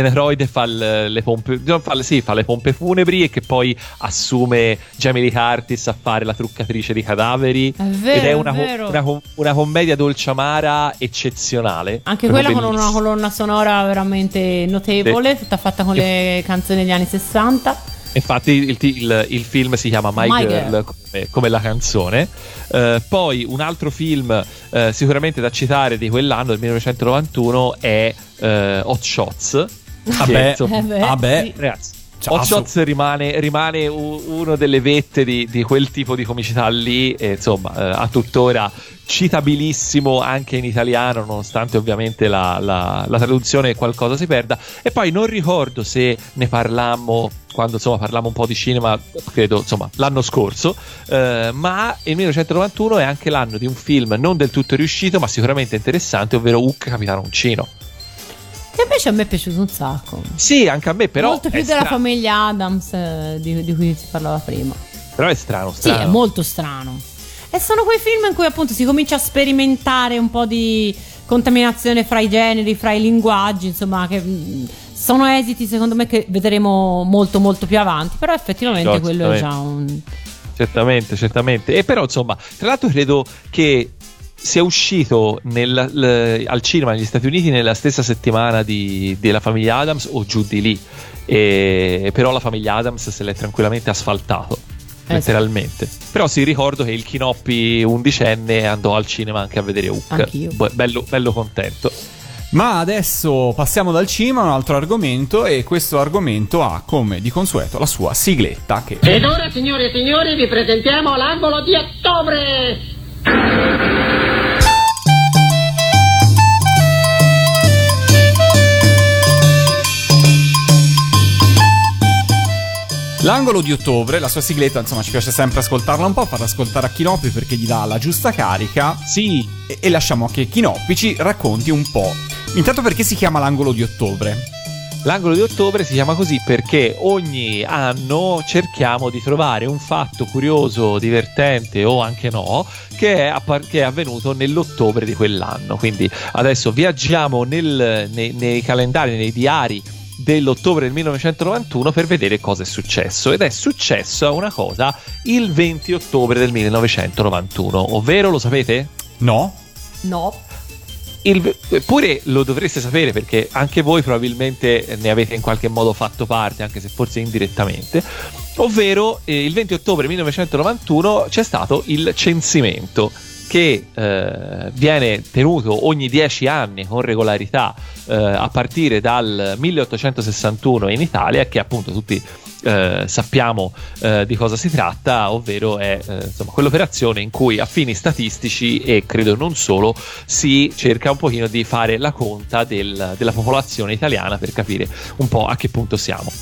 Aykroyd fa le, le pompe fa le, sì, fa le pompe funebri e che poi assume Jamie Lee Curtis a fare la truccatrice di cadaveri È vero, ed è è una, co- vero. una una commedia dolce amara eccezionale Anche quella con una bellissima. colonna sonora veramente notevole, tutta fatta con le canzoni degli anni 60. Infatti il, il- il film si chiama My, My Girl, Girl. Come, come la canzone. Eh, poi un altro film eh, sicuramente da citare di quell'anno, del 1991, è eh, Hot Shots. Vabbè, Eh beh, vabbè. sì. Ragazzi, Cioè, Hot assu- Shots rimane, rimane uno delle vette di, di quel tipo di comicità lì, e insomma, eh, a tuttora citabilissimo anche in italiano, nonostante ovviamente la, la- la traduzione qualcosa si perda. E poi non ricordo se ne parlammo quando insomma parlammo un po' di cinema, credo insomma l'anno scorso, eh, ma il 1991 è anche l'anno di un film non del tutto riuscito, ma sicuramente interessante, ovvero Hook Capitano Uncino. Che invece a me è piaciuto un sacco. Sì, anche a me, però. Molto più della stra- famiglia Adams eh, di, di cui si parlava prima. Però è strano, Sì, strano. è molto strano. E sono quei film in cui appunto si comincia a sperimentare un po' di contaminazione fra i generi, fra i linguaggi, insomma, che mh, sono esiti secondo me che vedremo molto molto più avanti, però effettivamente No, quello è già un... Certamente, certamente. E però, insomma, tra l'altro credo che sia uscito nel- l- al cinema negli Stati Uniti nella stessa settimana di- della famiglia Adams o giù di lì. E, però la famiglia Adams se l'è tranquillamente asfaltato. Eh, letteralmente. Però sì, ricordo che il Chinoppi undicenne andò al cinema anche a vedere Hook. Bello, bello contento. Ma adesso passiamo dal cinema a un altro argomento e questo argomento ha come di consueto la sua sigletta che Ed ora, signore e signori, vi presentiamo l'angolo di ottobre! L'angolo di ottobre, la sua sigletta, insomma, ci piace sempre ascoltarla un po', farla ascoltare a Chinoppi perché gli dà la giusta carica. Sì, E, e lasciamo che Chinoppi ci racconti un po'. Intanto perché si chiama l'angolo di ottobre? L'angolo di ottobre si chiama così perché ogni anno cerchiamo di trovare un fatto curioso, divertente o anche no, che è, appar- che è avvenuto nell'ottobre di quell'anno. Quindi adesso viaggiamo nel- nei, nei calendari, nei diari dell'ottobre del 1991 per vedere cosa è successo ed è successa una cosa il 20 ottobre del 1991 ovvero lo sapete? No? No. Il- pure lo dovreste sapere perché anche voi probabilmente ne avete in qualche modo fatto parte, anche se forse indirettamente. Ovvero eh, il 20 ottobre 1991 c'è stato il censimento che eh, viene tenuto ogni 10 anni con regolarità eh, a partire dal 1861 in Italia che appunto tutti eh, sappiamo eh, di cosa si tratta, ovvero è eh, insomma, quell'operazione in cui a fini statistici e credo non solo si cerca un pochino di fare la conta del- della popolazione italiana per capire un po' a che punto siamo.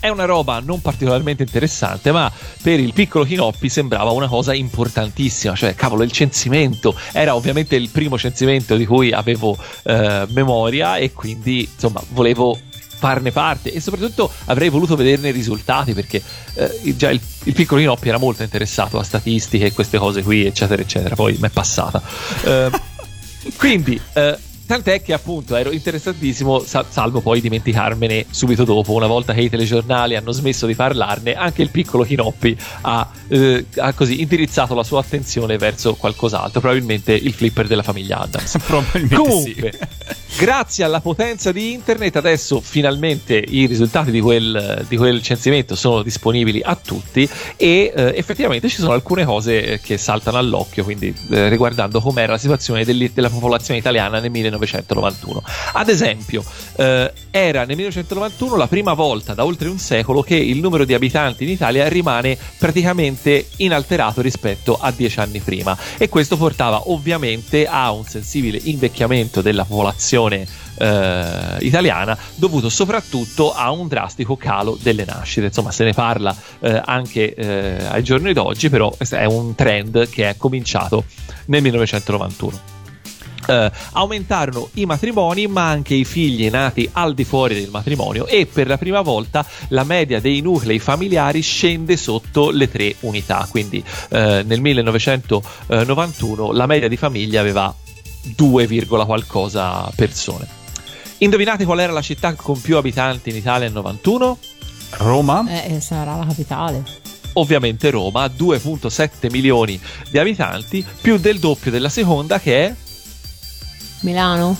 È una roba non particolarmente interessante, ma per il piccolo Chinoppi sembrava una cosa importantissima. Cioè, cavolo, il censimento era ovviamente il primo censimento di cui avevo eh, memoria e quindi, insomma, volevo farne parte e soprattutto avrei voluto vederne i risultati perché eh, già il, il piccolo Chinoppi era molto interessato a statistiche e queste cose qui, eccetera, eccetera. Poi mi è passata. Eh, *laughs* quindi, eh, tant'è che appunto ero interessantissimo, sa- salvo poi dimenticarmene subito dopo, una volta che i telegiornali hanno smesso di parlarne, anche il piccolo Chinoppi ha, eh, ha così indirizzato la sua attenzione verso qualcos'altro, probabilmente il flipper della famiglia Adams. *laughs* Probabilmente Comunque, sì. grazie alla potenza di internet, adesso finalmente i risultati di quel, di quel censimento sono disponibili a tutti e eh, effettivamente ci sono alcune cose che saltano all'occhio, quindi eh, riguardando com'era la situazione della popolazione italiana nel 1991. Ad esempio, eh, era nel 1991 la prima volta da oltre un secolo che il numero di abitanti in Italia rimane praticamente inalterato rispetto a dieci anni prima. E questo portava ovviamente a un sensibile invecchiamento della popolazione eh, italiana dovuto soprattutto a un drastico calo delle nascite. Insomma se ne parla eh, anche eh, ai giorni d'oggi però è un trend che è cominciato nel 1991 eh, aumentarono i matrimoni ma anche i figli nati al di fuori del matrimonio e per la prima volta la media dei nuclei familiari scende sotto le tre unità quindi eh, nel 1991 la media di famiglia aveva 2, virgola qualcosa persone indovinate qual era la città con più abitanti in Italia nel 91? Roma? Eh, eh, sarà la capitale. ovviamente Roma 2.7 milioni di abitanti più del doppio della seconda che è Milano?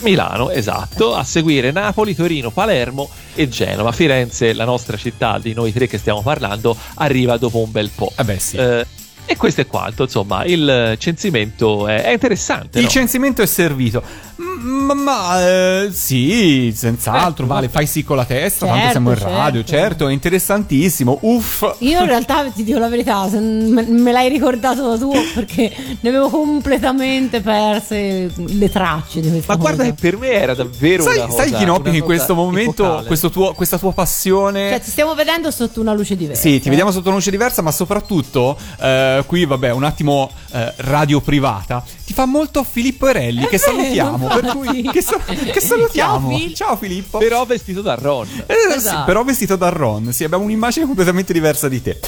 Milano, esatto, a seguire Napoli, Torino, Palermo e Genova. Firenze, la nostra città di noi tre che stiamo parlando, arriva dopo un bel po'. Eh beh, sì. Eh, e questo è quanto, insomma, il censimento è, è interessante. Il no? censimento è servito. Ma, ma, eh, sì, senz'altro, Eh, vale, fai sì con la testa, tanto Certo, siamo in radio, certo. certo, è interessantissimo. Uff. Io in realtà ti dico la verità, se me me l'hai ricordato da tu *laughs* perché ne avevo completamente perse le tracce di questa Ma guarda cosa. che per me era davvero Sai, una cosa, sai una che in questo momento, tuo- questa tua passione... Cioè, ti stiamo vedendo sotto una luce diversa. Sì, ti vediamo sotto una luce diversa, ma soprattutto eh, qui, vabbè, un attimo eh, radio privata. Ti fa molto Filippo Erelli, che vero, salutiamo. Per cui, che, sa- *laughs* che salutiamo. Ciao, Fil. Ciao Filippo. Però vestito da Ron. Eh, sì, Esatto. però vestito da Ron, sì, abbiamo un'immagine completamente diversa di te.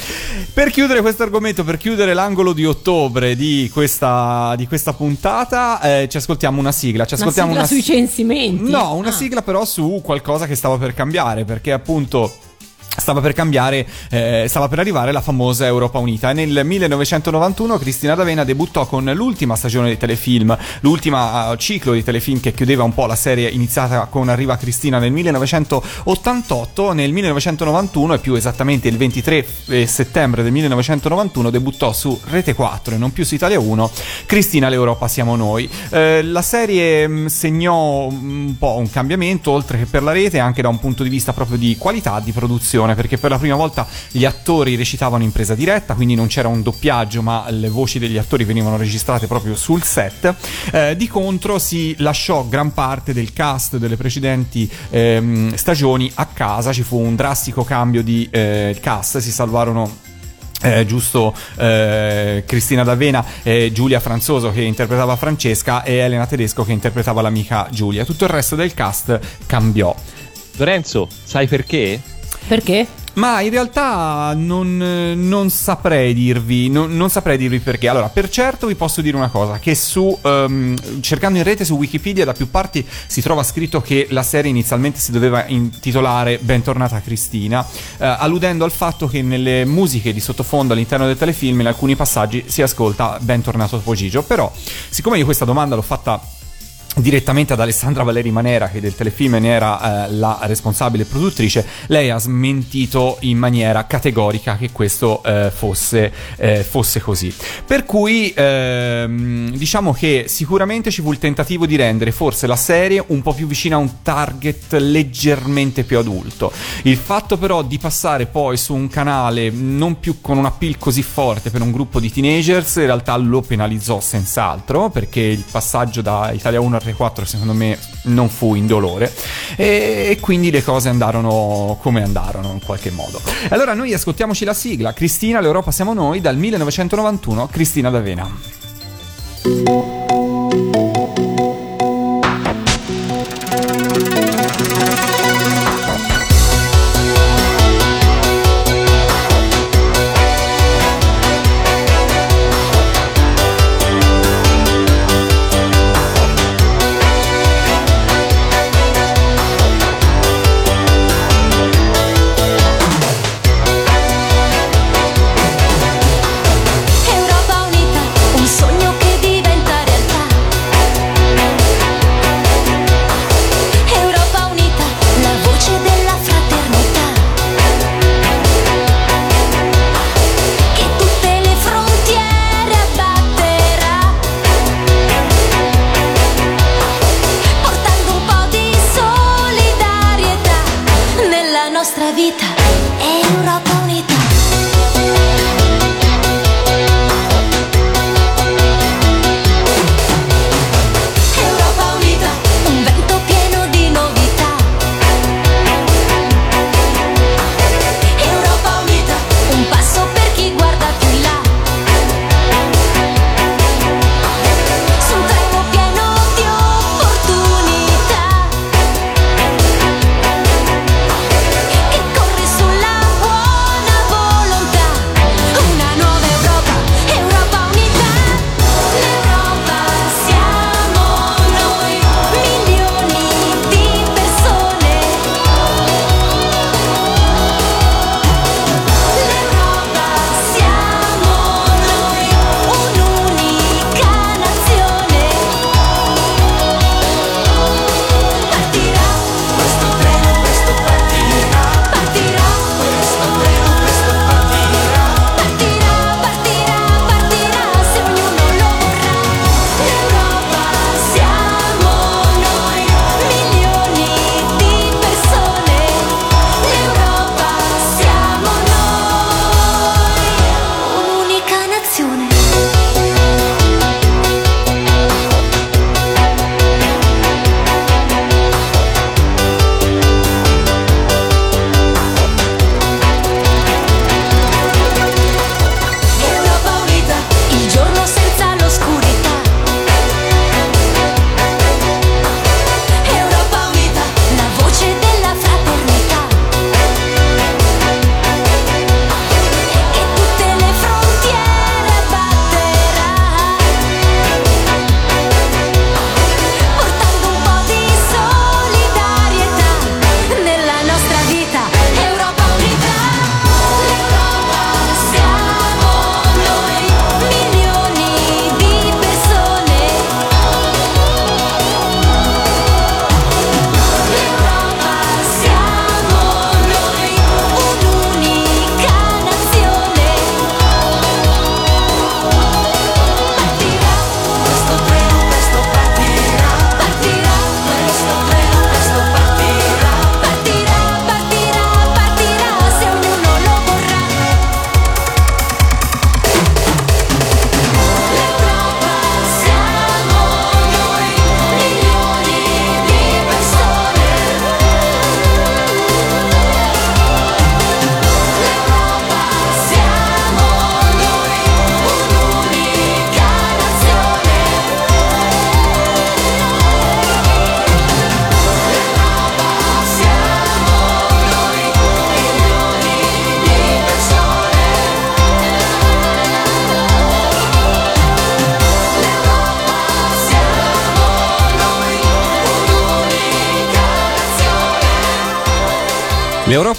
Per chiudere questo argomento, per chiudere l'angolo di ottobre di questa, di questa puntata, eh, ci ascoltiamo una sigla. Ci Una ascoltiamo sigla sui censimenti. No, una Ah. sigla però su qualcosa che stava per cambiare, perché appunto stava per cambiare, eh, stava per arrivare la famosa Europa Unita. Nel 1991 Cristina D'Avena debuttò con l'ultima stagione dei telefilm, l'ultima eh, ciclo di telefilm che chiudeva un po' la serie iniziata con Arriva Cristina nel 1988. Nel 1991, e più esattamente il 23 eh, settembre del 1991, debuttò su Rete 4 e non più su Italia 1, Cristina l'Europa siamo noi. Eh, la serie mh, segnò un po' un cambiamento, oltre che per la rete, anche da un punto di vista proprio di qualità di produzione perché per la prima volta gli attori recitavano in presa diretta, quindi non c'era un doppiaggio, ma le voci degli attori venivano registrate proprio sul set. Eh, di contro si lasciò gran parte del cast delle precedenti ehm, stagioni a casa, ci fu un drastico cambio di eh, cast, si salvarono eh, giusto eh, Cristina D'Avena, eh, Giulia Franzoso che interpretava Francesca e Elena Tedesco che interpretava l'amica Giulia. Tutto il resto del cast cambiò. Lorenzo, sai perché? Perché? Ma in realtà non, non saprei dirvi, non, non, saprei dirvi perché. Allora, per certo vi posso dire una cosa: che su um, cercando in rete su Wikipedia da più parti si trova scritto che la serie inizialmente si doveva intitolare Bentornata Cristina, uh, alludendo al fatto che nelle musiche di sottofondo all'interno del telefilm in alcuni passaggi si ascolta Bentornato Pogigio. Però, siccome io questa domanda l'ho fatta direttamente ad Alessandra Valeri Manera che del telefilm ne era eh, la responsabile produttrice lei ha smentito in maniera categorica che questo eh, fosse, eh, fosse, così. Per cui ehm, diciamo che sicuramente ci fu il tentativo di rendere forse la serie un po' più vicina a un target leggermente più adulto. Il fatto però di passare poi su un canale non più con un appeal così forte per un gruppo di teenagers in realtà lo penalizzò senz'altro perché il passaggio da Italia 1 a R4 secondo me non fu indolore e, e quindi le cose andarono come andarono in qualche modo. Allora noi ascoltiamoci la sigla Cristina l'Europa siamo noi dal 1991 Cristina D'Avena.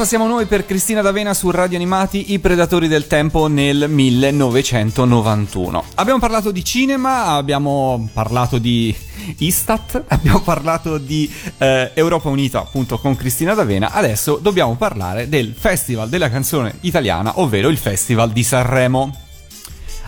Siamo noi per Cristina D'Avena su Radio Animati I Predatori del Tempo nel 1991. Abbiamo parlato di cinema, abbiamo parlato di Istat, *laughs* abbiamo parlato di eh, Europa Unita appunto con Cristina D'Avena, adesso dobbiamo parlare del Festival della canzone italiana, ovvero il Festival di Sanremo.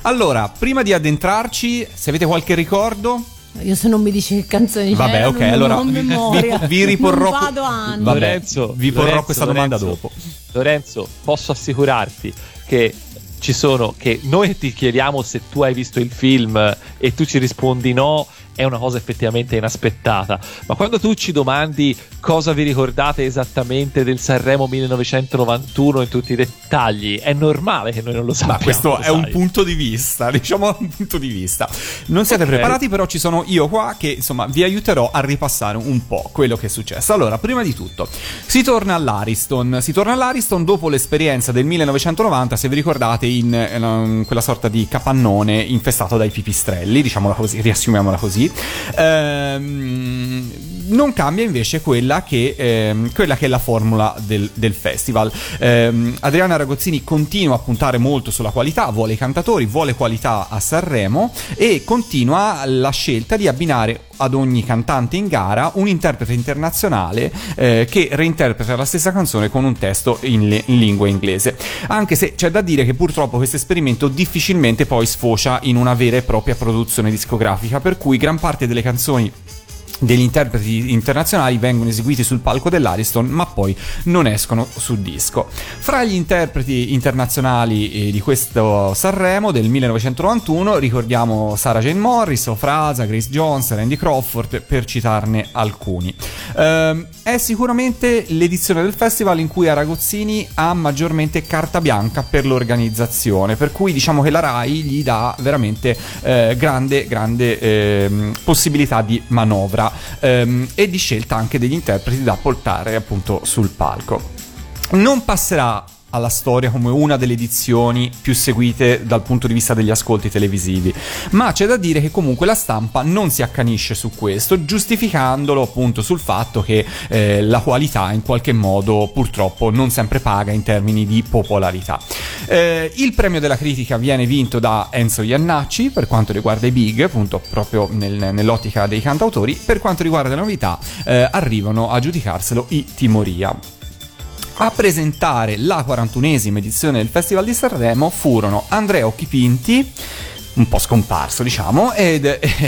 Allora, prima di addentrarci, se avete qualche ricordo, Io se non mi dici che canzoni Vabbè, c'erano, ok, non allora ho vi, memoria. vi- riporrò. Non vado anni. Vabbè, Lorenzo, vi porrò Lorenzo, questa domanda Lorenzo, dopo. Lorenzo, posso assicurarti che ci sono che noi ti chiediamo se tu hai visto il film e tu ci rispondi no, è una cosa effettivamente inaspettata. Ma quando tu ci domandi cosa vi ricordate esattamente del Sanremo 1991 in tutti i dettagli, è normale che noi non lo Ma sappiamo. questo lo è un sai. punto di vista, *laughs* diciamo un punto di vista. Non siete Ok. preparati, però ci sono io qua che insomma vi aiuterò a ripassare un po' quello che è successo. Allora, prima di tutto, si torna all'Ariston. Si torna all'Ariston dopo l'esperienza del 1990, se vi ricordate, in, eh, in quella sorta di capannone infestato dai pipistrelli, diciamola così, riassumiamola così. Ehm, non cambia invece quella che, ehm, quella che è la formula del, del festival. Ehm, Adriana Ragozzini continua a puntare molto sulla qualità, vuole i cantatori, vuole qualità a Sanremo e continua la scelta di abbinare ad ogni cantante in gara un interprete internazionale eh, che reinterpreta la stessa canzone con un testo in, le- in lingua inglese. Anche se c'è da dire che purtroppo questo esperimento difficilmente poi sfocia in una vera e propria produzione discografica, per cui gran parte delle canzoni degli interpreti internazionali vengono eseguiti sul palco dell'Ariston ma poi non escono sul disco. Fra gli interpreti internazionali eh, di questo Sanremo del 1991 ricordiamo Sarah Jane Morris, Ofrasa, Grace Jones, Randy Crawford per citarne alcuni. Ehm, è sicuramente l'edizione del festival in cui Aragozzini ha maggiormente carta bianca per l'organizzazione, per cui diciamo che la RAI gli dà veramente eh, grande, grande ehm, possibilità di manovra ehm, e di scelta anche degli interpreti da portare appunto sul palco. Non passerà alla storia come una delle edizioni più seguite dal punto di vista degli ascolti televisivi, ma c'è da dire che comunque la stampa non si accanisce su questo, giustificandolo appunto sul fatto che eh, la qualità in qualche modo purtroppo non sempre paga in termini di popolarità. Eh, il premio della critica viene vinto da Enzo Iannacci per quanto riguarda i big, appunto proprio nel- nell'ottica dei cantautori, per quanto riguarda le novità eh, arrivano a giudicarselo i Timoria. A presentare la 41esima edizione del Festival di Sanremo furono Andrea Occhipinti, un po' scomparso diciamo, ed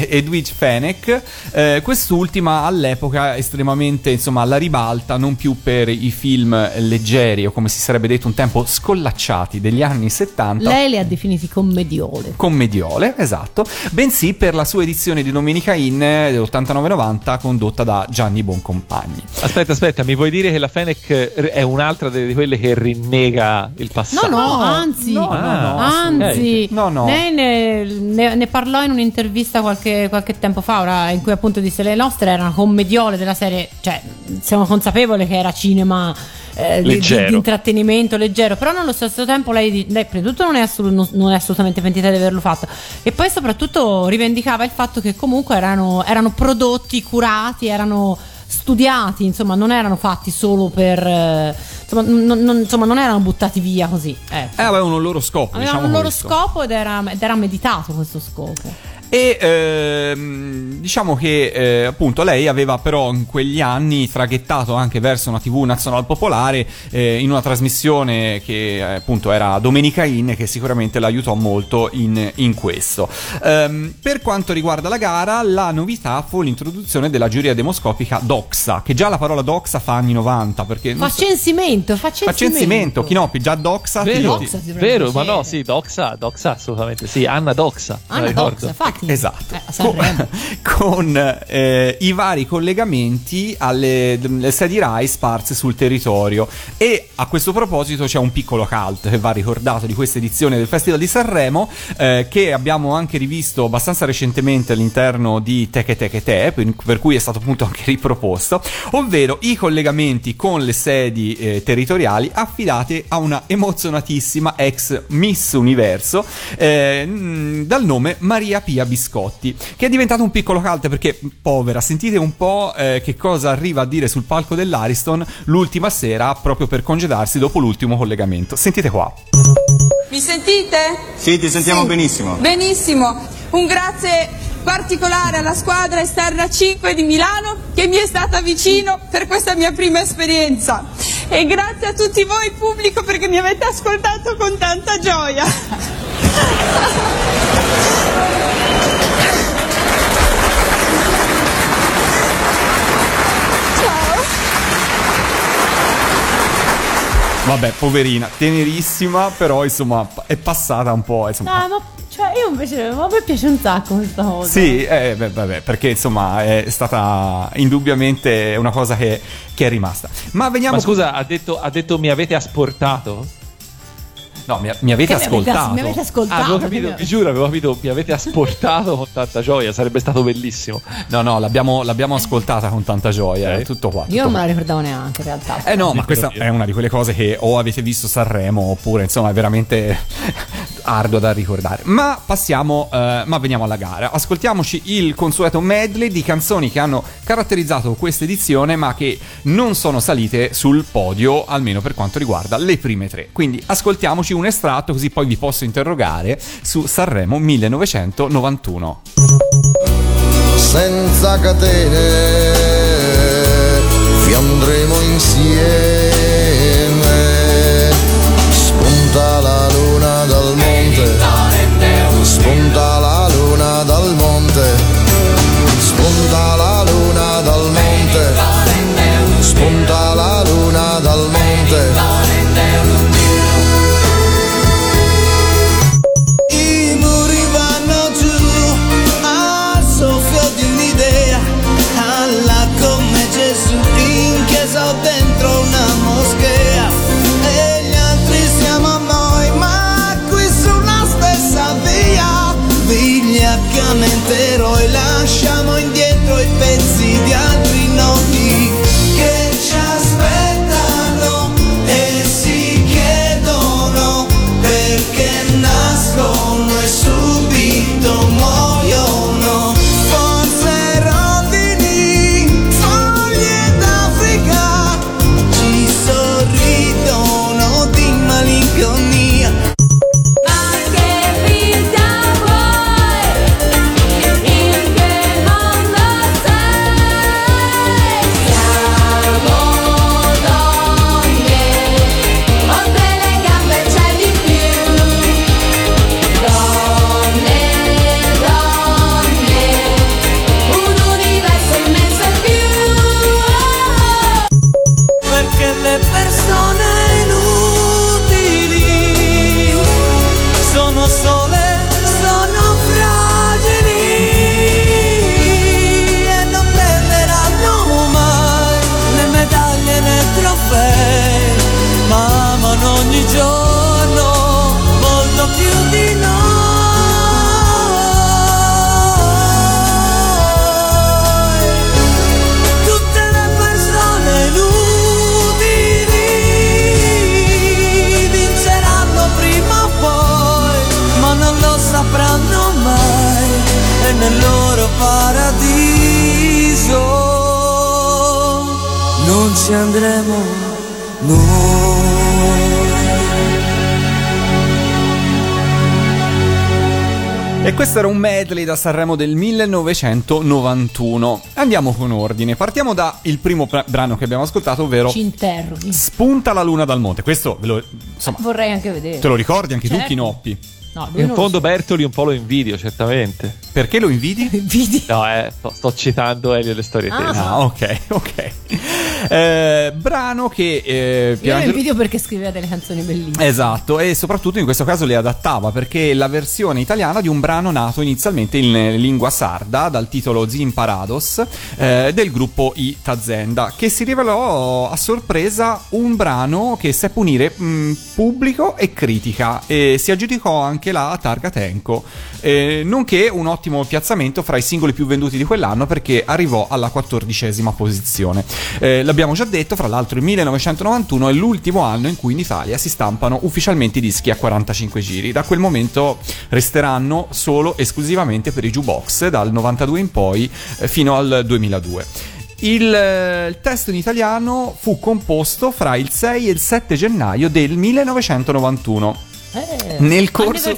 Edwige Fenech, eh, quest'ultima all'epoca estremamente insomma alla ribalta, non più per i film leggeri o come si sarebbe detto un tempo scollacciati degli anni 70 Lei le ha definiti commediole. commediole, esatto, bensì per la sua edizione di Domenica In dell'89-90 condotta da Gianni Boncompagni. Aspetta, aspetta, mi vuoi dire che la Fennec è un'altra delle- di quelle che rinnega il No, passato? no, anzi, no, no, no, anzi, No, no. lei ne, ne- ne parlò in un'intervista qualche, qualche tempo fa, ora, in cui appunto disse le nostre erano commediole della serie, cioè siamo consapevoli che era cinema eh, di- di, di intrattenimento leggero, però nello stesso tempo lei, lei prima di tutto non è, assolut- non è assolutamente pentita di averlo fatto. E poi soprattutto rivendicava il fatto che comunque erano, erano prodotti curati, erano studiati, insomma non erano fatti solo per... eh, insomma, non, non- insomma, non erano buttati via così. Ecco. Eh, avevano un loro scopo, Avevano diciamo un loro questo. scopo ed era, ed era meditato questo scopo. E ehm, diciamo che eh, appunto lei aveva però in quegli anni traghettato anche verso una TV nazional popolare eh, in una trasmissione che eh, appunto era Domenica In che sicuramente l'aiutò molto in, in questo. Ehm, per quanto riguarda la gara, la novità fu l'introduzione della giuria demoscopica Doxa, che già la parola Doxa fa anni 90 perché non so- Faccensimento, faccensimento. Faccensimento, Chinoppi, già Doxa Vero, Doxa vero, ma no, sì, Doxa, Doxa assolutamente sì, Anna Doxa. Anna. Doxa, infatti. Esatto, Eh, con, *laughs* con, eh, i vari collegamenti alle, alle sedi RAI sparse sul territorio. E a questo proposito c'è un piccolo cult che va ricordato di questa edizione del Festival di Sanremo, eh, che abbiamo anche rivisto abbastanza recentemente all'interno di Teche Teche Te, per, per cui è stato appunto anche riproposto, ovvero i collegamenti con le sedi eh, territoriali affidate a una emozionatissima ex Miss Universo eh, dal nome Maria Pia Biscotti, che è diventato un piccolo cult perché, povera, sentite un po' eh, che cosa arriva a dire sul palco dell'Ariston l'ultima sera proprio per congedarsi dopo l'ultimo collegamento. Sentite qua. Mi sentite? Sì, ti sentiamo Sì. benissimo. Benissimo. Un grazie particolare alla squadra esterna 5 di Milano che mi è stata vicino per questa mia prima esperienza. E grazie a tutti voi pubblico perché mi avete ascoltato con tanta gioia. Ciao. Vabbè, poverina, tenerissima, però insomma è passata un po'. Insomma. No, ma cioè, io invece a me piace un sacco questa cosa. Sì, eh, beh, vabbè, perché insomma è stata indubbiamente una cosa che, che è rimasta. Ma veniamo. Ma scusa, ha detto, ha detto mi avete asportato? No, mi, mi avete Che mi avete- ascoltato. mi avete ascoltato, Ah, capito, mi- vi giuro, avevo capito, mi avete asportato con tanta gioia, sarebbe stato bellissimo. No, no, l'abbiamo, l'abbiamo ascoltata con tanta gioia. Ok. È tutto qua. Io tutto non me la ricordavo neanche in realtà. Eh no, ma questa è una di quelle cose che o avete visto Sanremo oppure insomma è veramente *laughs* arduo da ricordare. Ma passiamo, eh, ma veniamo alla gara. Ascoltiamoci il consueto medley di canzoni che hanno caratterizzato questa edizione ma che non sono salite sul podio, almeno per quanto riguarda le prime tre. Quindi ascoltiamoci un estratto così poi vi posso interrogare su Sanremo 1991. senza catene vi andremo insieme Sanremo del 1991. Andiamo con ordine. Partiamo dal primo pra- brano che abbiamo ascoltato, ovvero Ci interroghi. Spunta la luna dal monte. Questo ve lo, insomma, Vorrei anche vedere. te lo ricordi anche tu, Certo. Chinoppi? No, lui In fondo lo so. Bertoli un po' lo invidio, certamente. Perché lo invidi? *laughs* Vedi? No, eh, sto, sto citando Elio e le storie tese. Ah, ok, ok. Eh, brano che eh, lo Piangelo- invidio perché scriveva delle canzoni bellissime. Esatto, e soprattutto in questo caso le adattava perché è la versione italiana di un brano nato inizialmente in lingua sarda dal titolo Zimparados eh, del gruppo I Tazenda, che si rivelò a sorpresa un brano che seppe unire mh, pubblico e critica e si aggiudicò anche la targa Tenco, eh, nonché un ottimo ottimo piazzamento fra i singoli più venduti di quell'anno perché arrivò alla quattordicesima posizione. Eh, l'abbiamo già detto, fra l'altro il 1991 è l'ultimo anno in cui in Italia si stampano ufficialmente i dischi a 45 giri. Da quel momento resteranno solo esclusivamente per i jukebox dal 92 in poi eh, fino al 2002. Il, eh, il testo in italiano fu composto fra il 6 e il 7 gennaio del 1991. Eh, Nel corso,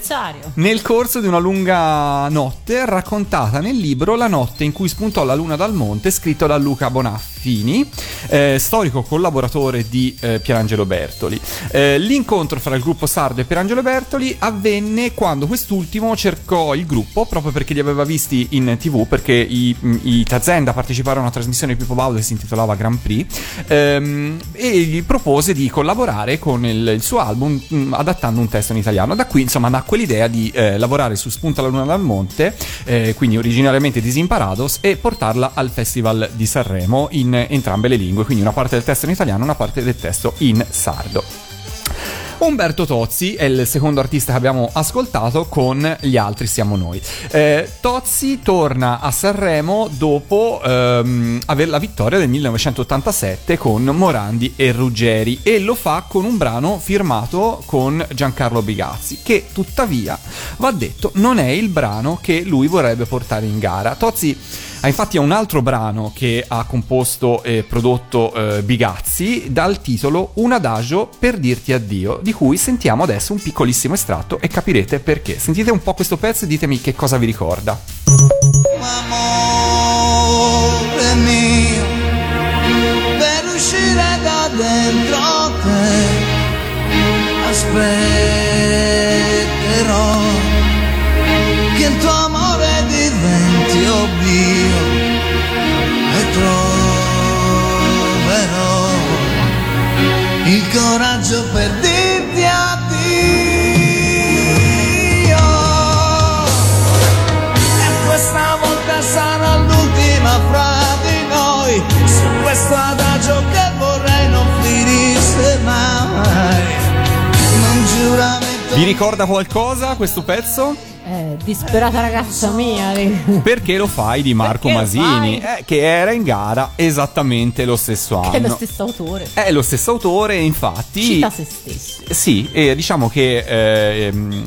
nel corso di una lunga notte raccontata nel libro La notte in cui spuntò la luna dal monte, scritto da Luca Bonaffini, eh, storico collaboratore di eh, Pierangelo Bertoli. Eh, l'incontro fra il gruppo sardo e Pierangelo Bertoli avvenne quando quest'ultimo cercò il gruppo proprio perché li aveva visti in tv, perché i, i Tazenda parteciparono a una trasmissione di Pippo Baudo che si intitolava Grand Prix ehm, e gli propose di collaborare con il, il suo album mh, adattando un testo in italiano. Da qui, insomma, nacque l'idea di eh, lavorare su Spunta la luna dal monte, eh, quindi originariamente Disimparados, e portarla al Festival di Sanremo in entrambe le lingue, quindi una parte del testo in italiano e una parte del testo in sardo. Umberto Tozzi è il secondo artista che abbiamo ascoltato con Gli altri siamo noi. Eh, Tozzi torna a Sanremo dopo ehm, aver la vittoria del 1987 con Morandi e Ruggeri e lo fa con un brano firmato con Giancarlo Bigazzi che tuttavia va detto non è il brano che lui vorrebbe portare in gara. Tozzi ha infatti un altro brano che ha composto e prodotto eh, Bigazzi dal titolo Un adagio per dirti addio, di cui sentiamo adesso un piccolissimo estratto e capirete perché. Sentite un po' questo pezzo e ditemi che cosa vi ricorda. amore mio per uscire da dentro te aspetterò che il tuo il coraggio per Vi ricorda qualcosa questo pezzo? Eh, disperata ragazza mia. Perché lo fai di Marco Perché Masini, eh, che era in gara esattamente lo stesso anno. Che è lo stesso autore. È lo stesso autore, infatti. Cita se stesso. Sì, e diciamo che ehm,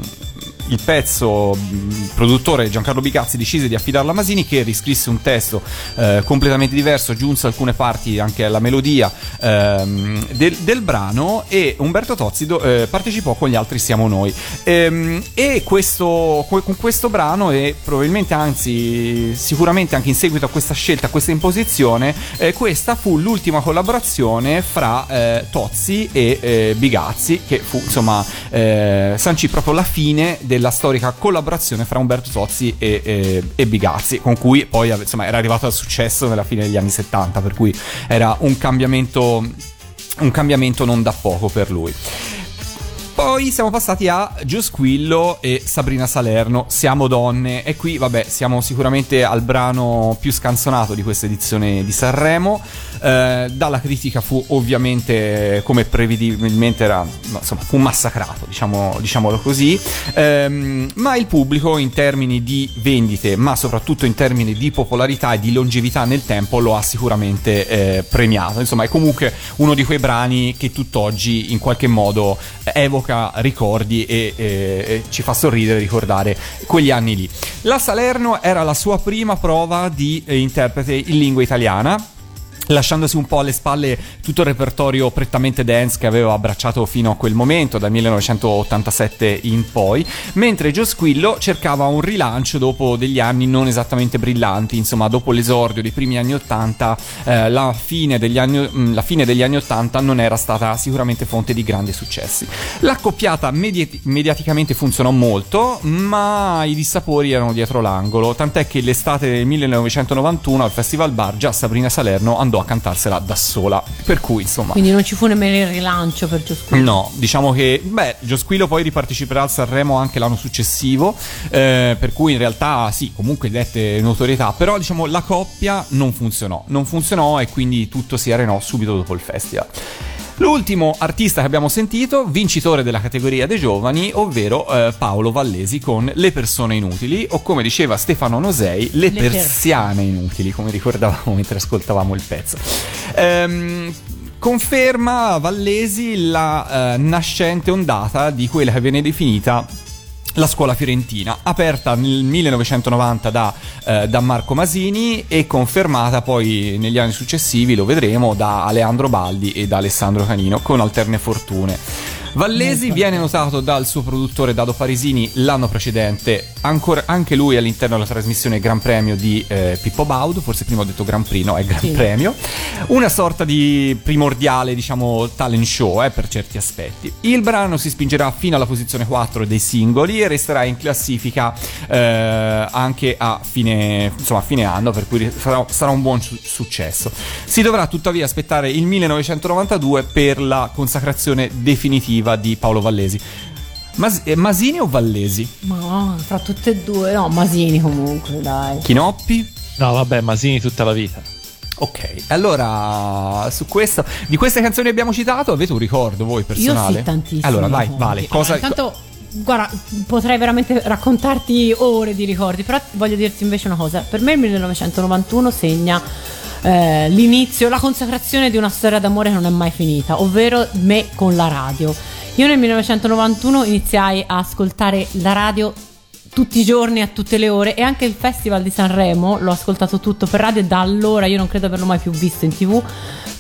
il pezzo il produttore Giancarlo Bicazzi decise di affidarlo a Masini che riscrisse un testo eh, completamente diverso, aggiunse alcune parti anche alla melodia ehm, del, del brano e Umberto Tozzi do- eh, partecipò con gli altri Siamo Noi. Ehm, e questo, que- con questo brano e probabilmente anzi sicuramente anche in seguito a questa scelta, a questa imposizione, eh, questa fu l'ultima collaborazione fra eh, Tozzi e eh, Bigazzi che fu insomma eh, sancì proprio la fine della storica collaborazione fra Umberto Tozzi e, e- e Bigazzi con cui poi insomma era arrivato al successo nella fine degli anni 70 per cui era un cambiamento un cambiamento non da poco per lui poi siamo passati a Gio Squillo e Sabrina Salerno, Siamo donne, e qui vabbè siamo sicuramente al brano più scanzonato di questa edizione di Sanremo. Eh, dalla critica fu ovviamente, come prevedibilmente era, insomma, fu massacrato, diciamo, diciamolo così. Ehm, ma il pubblico in termini di vendite, ma soprattutto in termini di popolarità e di longevità nel tempo, lo ha sicuramente eh, premiato. Insomma, è comunque uno di quei brani che tutt'oggi in qualche modo evoca ricordi e, e- e ci fa sorridere ricordare quegli anni lì. La Salerno era la sua prima prova di eh, interprete in lingua italiana lasciandosi un po' alle spalle tutto il repertorio prettamente dance che aveva abbracciato fino a quel momento, dal 1987 in poi, mentre Joe Squillo cercava un rilancio dopo degli anni non esattamente brillanti, insomma dopo l'esordio dei primi anni 80, eh, la, fine degli anni, la fine degli anni 80 non era stata sicuramente fonte di grandi successi. L'accoppiata medi- mediaticamente funzionò molto, ma i dissapori erano dietro l'angolo, tant'è che l'estate del 1991 al Festival Bar già Sabrina Salerno andò a cantarsela da sola. Per cui, insomma. Quindi non ci fu nemmeno il rilancio per ciascuno. No, diciamo che, beh, Giosquillo poi riparteciperà al Sanremo anche l'anno successivo, eh, per cui in realtà sì, comunque dette notorietà, però diciamo la coppia non funzionò, non funzionò e quindi tutto si arenò subito dopo il festival. L'ultimo artista che abbiamo sentito, vincitore della categoria dei giovani, ovvero eh, Paolo Vallesi con Le persone inutili, o come diceva Stefano Nosei, Le, Le persiane inutili, come ricordavamo mentre ascoltavamo il pezzo. Ehm, conferma Vallesi la eh, nascente ondata di quella che viene definita la scuola fiorentina, aperta nel 1990 da, eh, da Marco Masini e confermata poi negli anni successivi, lo vedremo, da Aleandro Baldi e da Alessandro Canino con alterne fortune. Vallesi viene notato dal suo produttore Dado Parisini l'anno precedente, ancora, anche lui all'interno della trasmissione Gran Premio di eh, Pippo Baudo, forse prima ho detto Gran Prix, no, è Gran Sì. Premio, una sorta di primordiale, diciamo, talent show eh, per certi aspetti. Il brano si spingerà fino alla posizione 4 dei singoli e resterà in classifica eh, anche a fine, insomma, a fine anno, per cui sarà, sarà un buon su- successo. Si dovrà tuttavia aspettare il 1992 per la consacrazione definitiva di Paolo Vallesi. Mas- eh, Masini o Vallesi? Ma fra tutte e due, no, Masini comunque, dai. Chinoppi? No, vabbè, Masini tutta la vita. Ok, allora su questo, di queste canzoni che abbiamo citato, avete un ricordo voi personale? Io sì, tantissimo. Allora, vai, Vale, cosa, Allora, intanto, guarda, potrei veramente raccontarti ore di ricordi, però voglio dirti invece una cosa. Per me il 1991 segna eh, l'inizio, la consacrazione di una storia d'amore che non è mai finita, ovvero me con la radio. Io nel 1991 iniziai a ascoltare la radio tutti i giorni, a tutte le ore e anche il Festival di Sanremo l'ho ascoltato tutto per radio e da allora io non credo averlo mai più visto in tv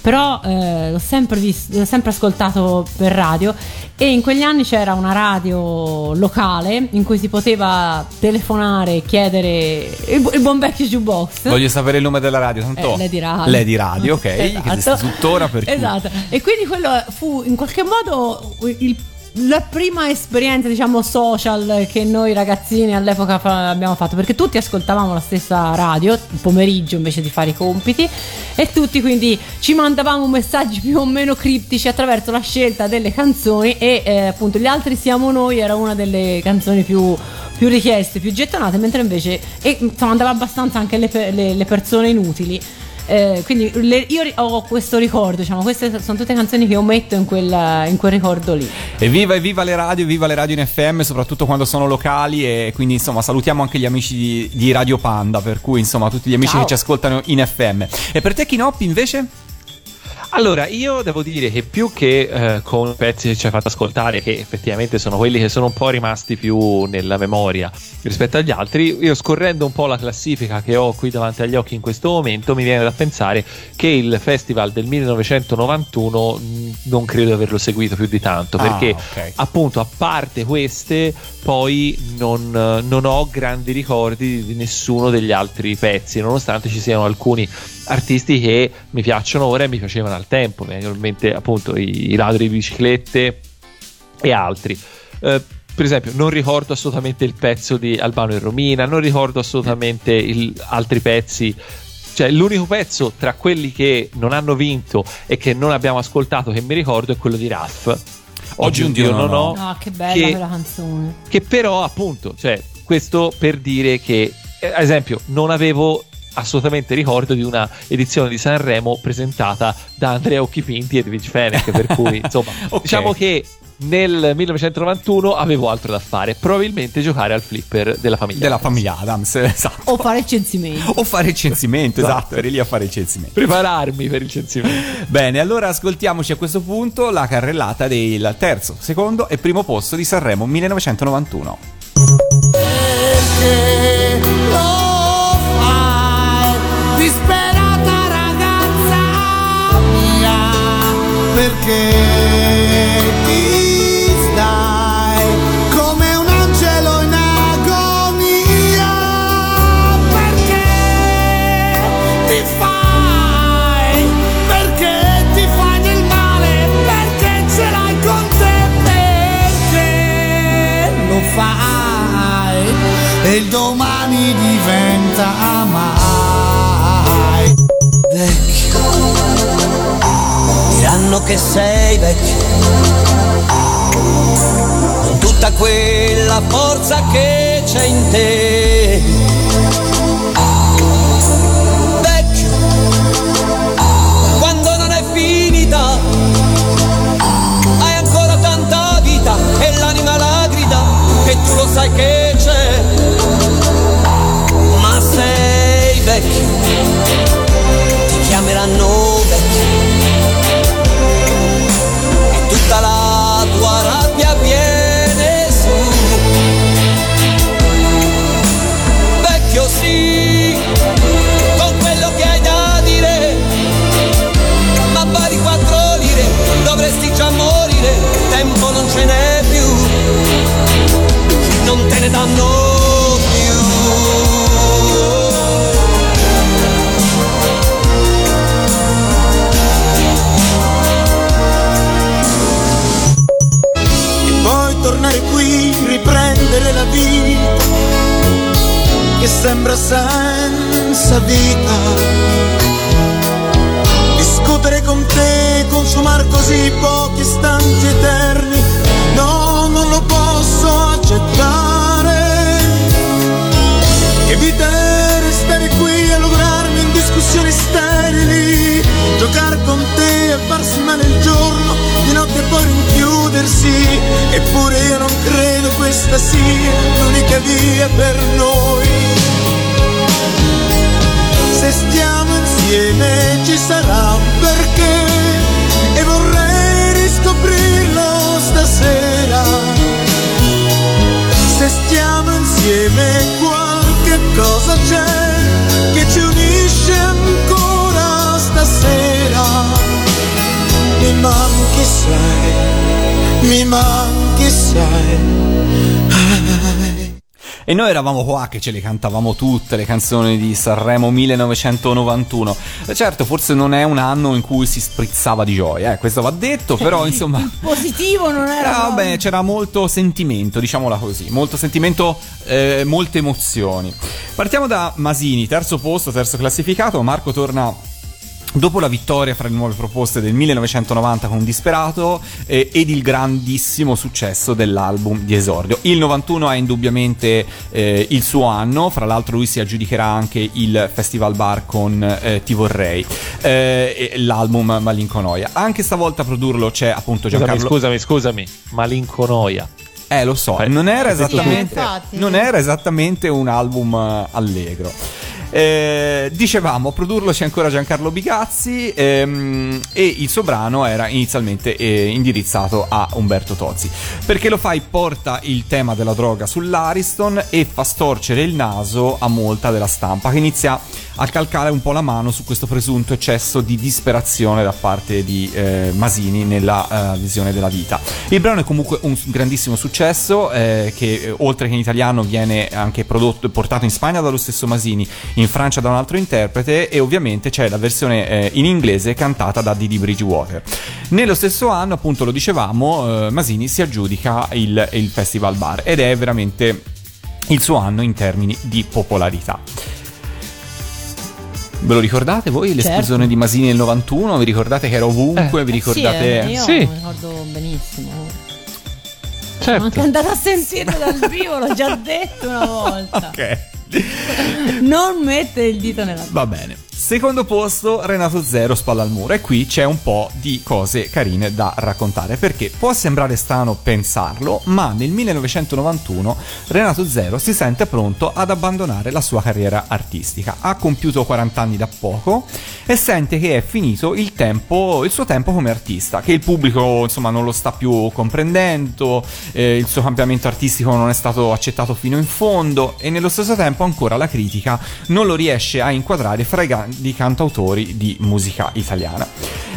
però eh, l'ho, sempre visto, l'ho sempre ascoltato per radio e in quegli anni c'era una radio locale in cui si poteva telefonare, chiedere il, bu- il buon vecchio jukebox voglio sapere il nome della radio, tanto Eh, Lady Radio. Lady Radio, ok, *laughs* che Esatto. esiste tuttora per cui- Esatto. E quindi quello fu in qualche modo il- la prima esperienza, diciamo, social che noi ragazzini all'epoca abbiamo fatto, perché tutti ascoltavamo la stessa radio il pomeriggio invece di fare i compiti e tutti quindi ci mandavamo messaggi più o meno criptici attraverso la scelta delle canzoni e eh, appunto gli altri siamo noi era una delle canzoni più più richieste, più gettonate, mentre invece e, insomma, andava abbastanza anche le, le- le persone inutili. Eh, quindi le- io ho questo ricordo, diciamo, queste sono tutte canzoni che ometto in quel, in quel ricordo lì. Evviva, evviva le radio, evviva le radio in FM, soprattutto quando sono locali e quindi insomma salutiamo anche gli amici di, di Radio Panda, per cui insomma tutti gli amici Ciao. che ci ascoltano in FM. E per te Chinoppi invece? Allora, io devo dire che più che eh, con pezzi che ci hai fatto ascoltare, che effettivamente sono quelli che sono un po' rimasti più nella memoria rispetto agli altri, io scorrendo un po' la classifica che ho qui davanti agli occhi in questo momento, mi viene da pensare che il festival del 1991 mh, non credo di averlo seguito più di tanto, Ah, perché ok. appunto a parte queste, poi non, non ho grandi ricordi di nessuno degli altri pezzi, nonostante ci siano alcuni artisti che mi piacciono ora e mi piacevano al tempo, mi vengono in mente appunto i, i ladri di biciclette e altri. Eh, per esempio, non ricordo assolutamente il pezzo di Albano e Romina, non ricordo assolutamente il- altri pezzi. Cioè, l'unico pezzo tra quelli che non hanno vinto e che non abbiamo ascoltato che mi ricordo è quello di Raff. Oggi un Dio non ho. Ah, che bella che- quella canzone. che però appunto, cioè, questo per dire che, eh, ad esempio, non avevo assolutamente ricordo di una edizione di Sanremo presentata da Andrea Occhipinti e Edwige Fenech, per cui *laughs* insomma, Ok. diciamo che nel 1991 avevo altro da fare, probabilmente giocare al flipper della famiglia. Della famiglia Adams, *laughs* esatto. O fare il censimento. O fare il censimento, esatto, eri lì a fare il censimento. Prepararmi per il censimento. *laughs* Bene, allora ascoltiamoci a questo punto la carrellata del terzo, secondo e primo posto di Sanremo 1991. Perché fai, disperata ragazza mia? Perché ti stai come un angelo in agonia? Perché ti fai? Perché ti fai del male? Perché ce l'hai con te? Perché lo fai? E il domani diventa forza che c'è in te. sembra senza vita. Discutere con te, consumare così pochi istanti eterni, no, non lo posso accettare. Evitare stare qui a lograrmi in discussioni sterili, giocare con te e farsi male il giorno di notte poi rinchiudersi. Eppure io non credo questa sia l'unica via per noi. Se stiamo insieme ci sarà un perché e vorrei riscoprirlo stasera. Se stiamo insieme qualche cosa c'è che ci unisce ancora stasera. Manchi sai, mi manchi sai. E noi eravamo qua che ce le cantavamo tutte le canzoni di Sanremo 1991. Eh, Certo, forse non è un anno in cui si sprizzava di gioia, eh, questo va detto, *laughs* però insomma... Positivo non era. Ah, vabbè, c'era molto sentimento, diciamola così, molto sentimento, eh, molte emozioni. Partiamo da Masini, terzo posto, terzo classificato. Marco torna dopo la vittoria fra le nuove proposte del 1990 con Disperato eh, ed il grandissimo successo dell'album di esordio. Il 91 è indubbiamente eh, il suo anno, fra l'altro lui si aggiudicherà anche il Festival Bar con eh, Ti vorrei, eh, l'album Malinconoia. Anche stavolta a produrlo c'è appunto Scusami, Giancarlo... scusami, scusami. Malinconoia. Eh, lo so, Eh, non era sì, non era esattamente un album eh, allegro. Eh, dicevamo, a produrlo c'è ancora Giancarlo Bigazzi ehm, e il suo brano era inizialmente eh, indirizzato a Umberto Tozzi. Perché lo fai? Porta il tema della droga sull'Ariston e fa storcere il naso a molta della stampa che inizia a calcare un po' la mano su questo presunto eccesso di disperazione da parte di eh, Masini nella eh, visione della vita. Il brano è comunque un grandissimo successo eh, che eh, oltre che in italiano viene anche prodotto e portato in Spagna dallo stesso Masini, in Francia da un altro interprete e ovviamente c'è la versione eh, in inglese cantata da Didi Bridgewater. Nello stesso anno, appunto lo dicevamo, eh, Masini si aggiudica il, il Festival Bar ed è veramente il suo anno in termini di popolarità. Ve lo ricordate voi l'esplosione Certo. di Masini nel 91? Vi ricordate che era ovunque? Vi Sì, ricordate? eh, io Sì. mi ricordo benissimo. Sono anche Certo. andata a sentirlo dal vivo, l'ho già detto una volta. *laughs* Ok. Non mettere il dito nella Va bene. Secondo posto, Renato Zero spalla al muro. E qui c'è un po' di cose carine da raccontare. Perché può sembrare strano pensarlo, ma nel 1991 Renato Zero si sente pronto ad abbandonare la sua carriera artistica. Ha compiuto 40 anni da poco e sente che è finito il tempo, il suo tempo come artista. Che il pubblico, insomma, non lo sta più comprendendo. eh, il suo cambiamento artistico non è stato accettato fino in fondo. E nello stesso tempo ancora la critica non lo riesce a inquadrare fra i grandi cantautori di musica italiana.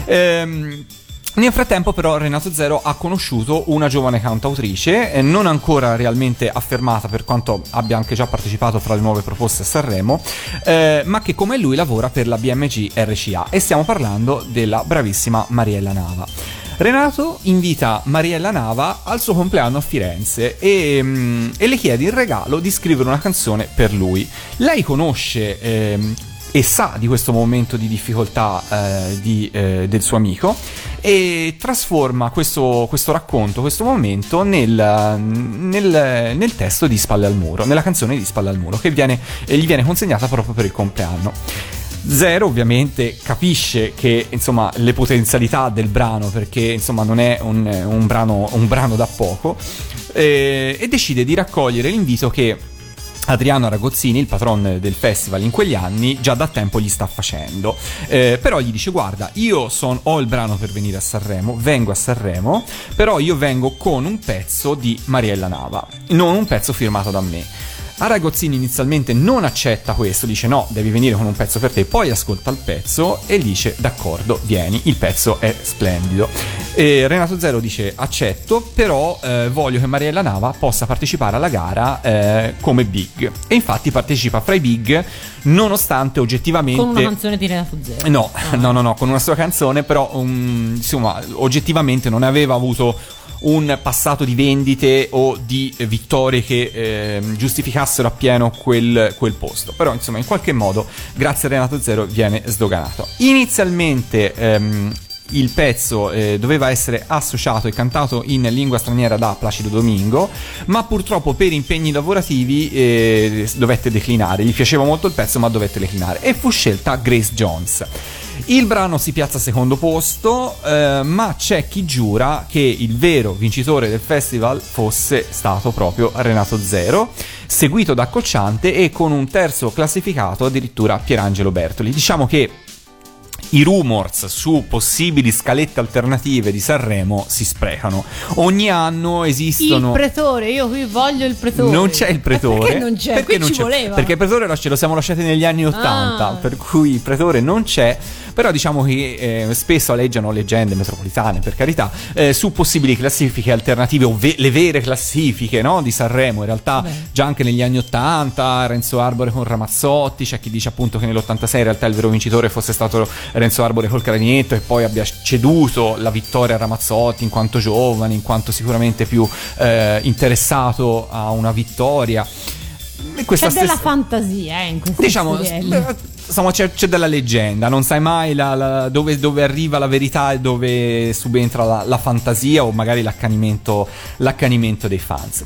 Ehm, nel frattempo però Renato Zero ha conosciuto una giovane cantautrice, eh, non ancora realmente affermata per quanto abbia anche già partecipato fra le nuove proposte a Sanremo, eh, ma che come lui lavora per la BMG RCA e stiamo parlando della bravissima Mariella Nava. Renato invita Mariella Nava al suo compleanno a Firenze e, mm, e le chiede in regalo di scrivere una canzone per lui. Lei conosce ehm, e sa di questo momento di difficoltà eh, di, eh, del suo amico e trasforma questo, questo racconto, questo momento nel, nel- nel testo di Spalle al Muro, nella canzone di Spalle al Muro che viene, eh, gli viene consegnata proprio per il compleanno. Zero ovviamente capisce che insomma le potenzialità del brano perché insomma non è un, un brano, un brano da poco eh, e decide di raccogliere l'invito che Adriano Ragozzini, il patron del festival in quegli anni, già da tempo gli sta facendo. Eh, però gli dice: Guarda, io son- ho il brano per venire a Sanremo, vengo a Sanremo, però io vengo con un pezzo di Mariella Nava, non un pezzo firmato da me. Aragozzini inizialmente non accetta questo, dice no, devi venire con un pezzo per te, poi ascolta il pezzo e dice d'accordo, vieni, il pezzo è splendido. E Renato Zero dice accetto, però eh, voglio che Mariella Nava possa partecipare alla gara eh, come big. E infatti partecipa fra i big, nonostante oggettivamente... Con una canzone di Renato Zero. No, *laughs* no, no, no, con una sua canzone, però um, insomma, oggettivamente non aveva avuto un passato di vendite o di eh, vittorie che ehm, giustificassero appieno quel, quel posto. Però, insomma, in qualche modo, grazie a Renato Zero, viene sdoganato. Inizialmente. ehm, il pezzo eh, doveva essere associato e cantato in lingua straniera da Placido Domingo, ma purtroppo per impegni lavorativi eh, dovette declinare. Gli piaceva molto il pezzo, ma dovette declinare. E fu scelta Grace Jones. Il brano si piazza al secondo posto, eh, ma c'è chi giura che il vero vincitore del festival fosse stato proprio Renato Zero, seguito da Cocciante e con un terzo classificato addirittura Pierangelo Bertoli. Diciamo che i rumors su possibili scalette alternative di Sanremo si sprecano. Ogni anno esistono. Il pretore, io qui voglio il pretore. Non c'è il pretore. perché non c'è? Qui ci c'è? voleva. Perché il pretore ce lo siamo lasciati negli anni Ottanta, Ah. per cui il pretore non c'è. Però diciamo che eh, spesso aleggiano leggende metropolitane, per carità, eh, su possibili classifiche alternative o ve- le vere classifiche no, di Sanremo. In realtà già anche negli anni Ottanta, Renzo Arbore con Ramazzotti, c'è chi dice appunto che nell'86 in realtà il vero vincitore fosse stato Renzo Arbore col clarinetto e poi abbia ceduto la vittoria a Ramazzotti in quanto giovane, in quanto sicuramente più eh, interessato a una vittoria. E questa C'è della stessa- fantasia eh, in questa diciamo beh, insomma c'è, c'è della leggenda non sai mai la- la- dove, dove arriva la verità e dove subentra la, la fantasia o magari l'accanimento, l'accanimento dei fans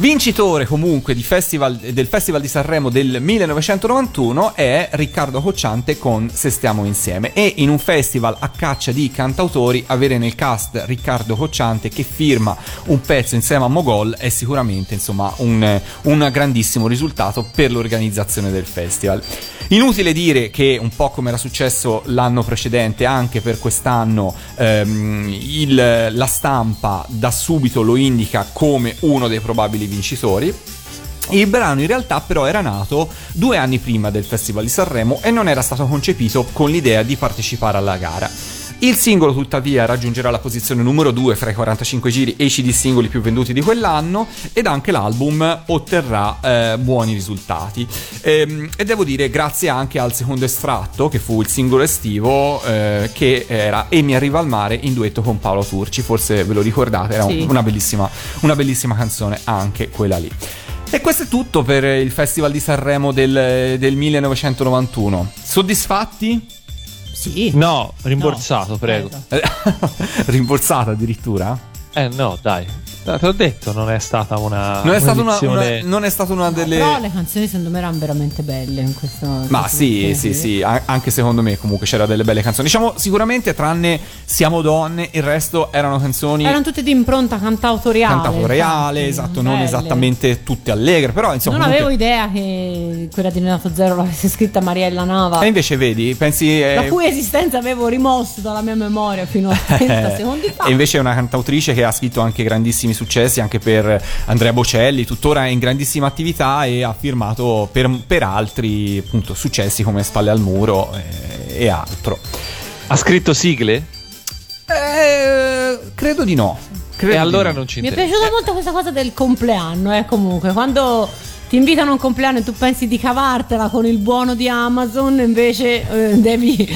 Vincitore comunque festival- del Festival di Sanremo del 1991 è Riccardo Cocciante con Se stiamo insieme e in un festival a caccia di cantautori avere nel cast Riccardo Cocciante che firma un pezzo insieme a Mogol è sicuramente insomma un, un grandissimo risultato per l'organizzazione del festival. Inutile dire che un po' come era successo l'anno precedente, anche per quest'anno ehm, il- la stampa da subito lo indica come uno dei probabili vincitori. Il brano in realtà però era nato due anni prima del Festival di Sanremo e non era stato concepito con l'idea di partecipare alla gara. Il singolo tuttavia raggiungerà la posizione numero 2 fra i 45 giri e i CD singoli più venduti di quell'anno ed anche l'album otterrà eh, buoni risultati. Ehm, e devo dire grazie anche al secondo estratto che fu il singolo estivo eh, che era E mi arriva al mare in duetto con Paolo Turci, forse ve lo ricordate, era un- Sì. una, bellissima, una bellissima canzone anche quella lì. E questo è tutto per il Festival di Sanremo del, del 1991. Soddisfatti? Sì. No, rimborsato, prego. *laughs* Rimborsata addirittura? Eh no, dai. Te l'ho detto, non è stata una. Non è, stata una, una- non è stata una delle... Però le canzoni secondo me erano veramente belle in questo Ma sì, sì, sì, a- anche secondo me comunque c'era delle belle canzoni. Diciamo sicuramente tranne Siamo donne, il resto erano canzoni Erano tutte di impronta cantautoriale. cantautoriale, infatti, esatto, non belle. esattamente tutte allegre, però insomma non comunque- avevo idea che quella di Renato Zero l'avesse scritta Mariella Nava. E invece vedi, pensi eh, La cui esistenza avevo rimosso dalla mia memoria fino a 30 Eh, *laughs* secondi fa. E invece è una cantautrice che ha scritto anche grandissimi successi, anche per Andrea Bocelli, tuttora è in grandissima attività e ha firmato per, per altri appunto, successi come Spalle al muro eh, e altro. Ha scritto sigle? Eh, credo di no. Credo e di allora no. non ci Mi è interessa. piaciuta molto questa cosa del compleanno, eh, comunque, quando ti invitano a un compleanno e tu pensi di cavartela con il buono di Amazon, invece eh, devi *laughs*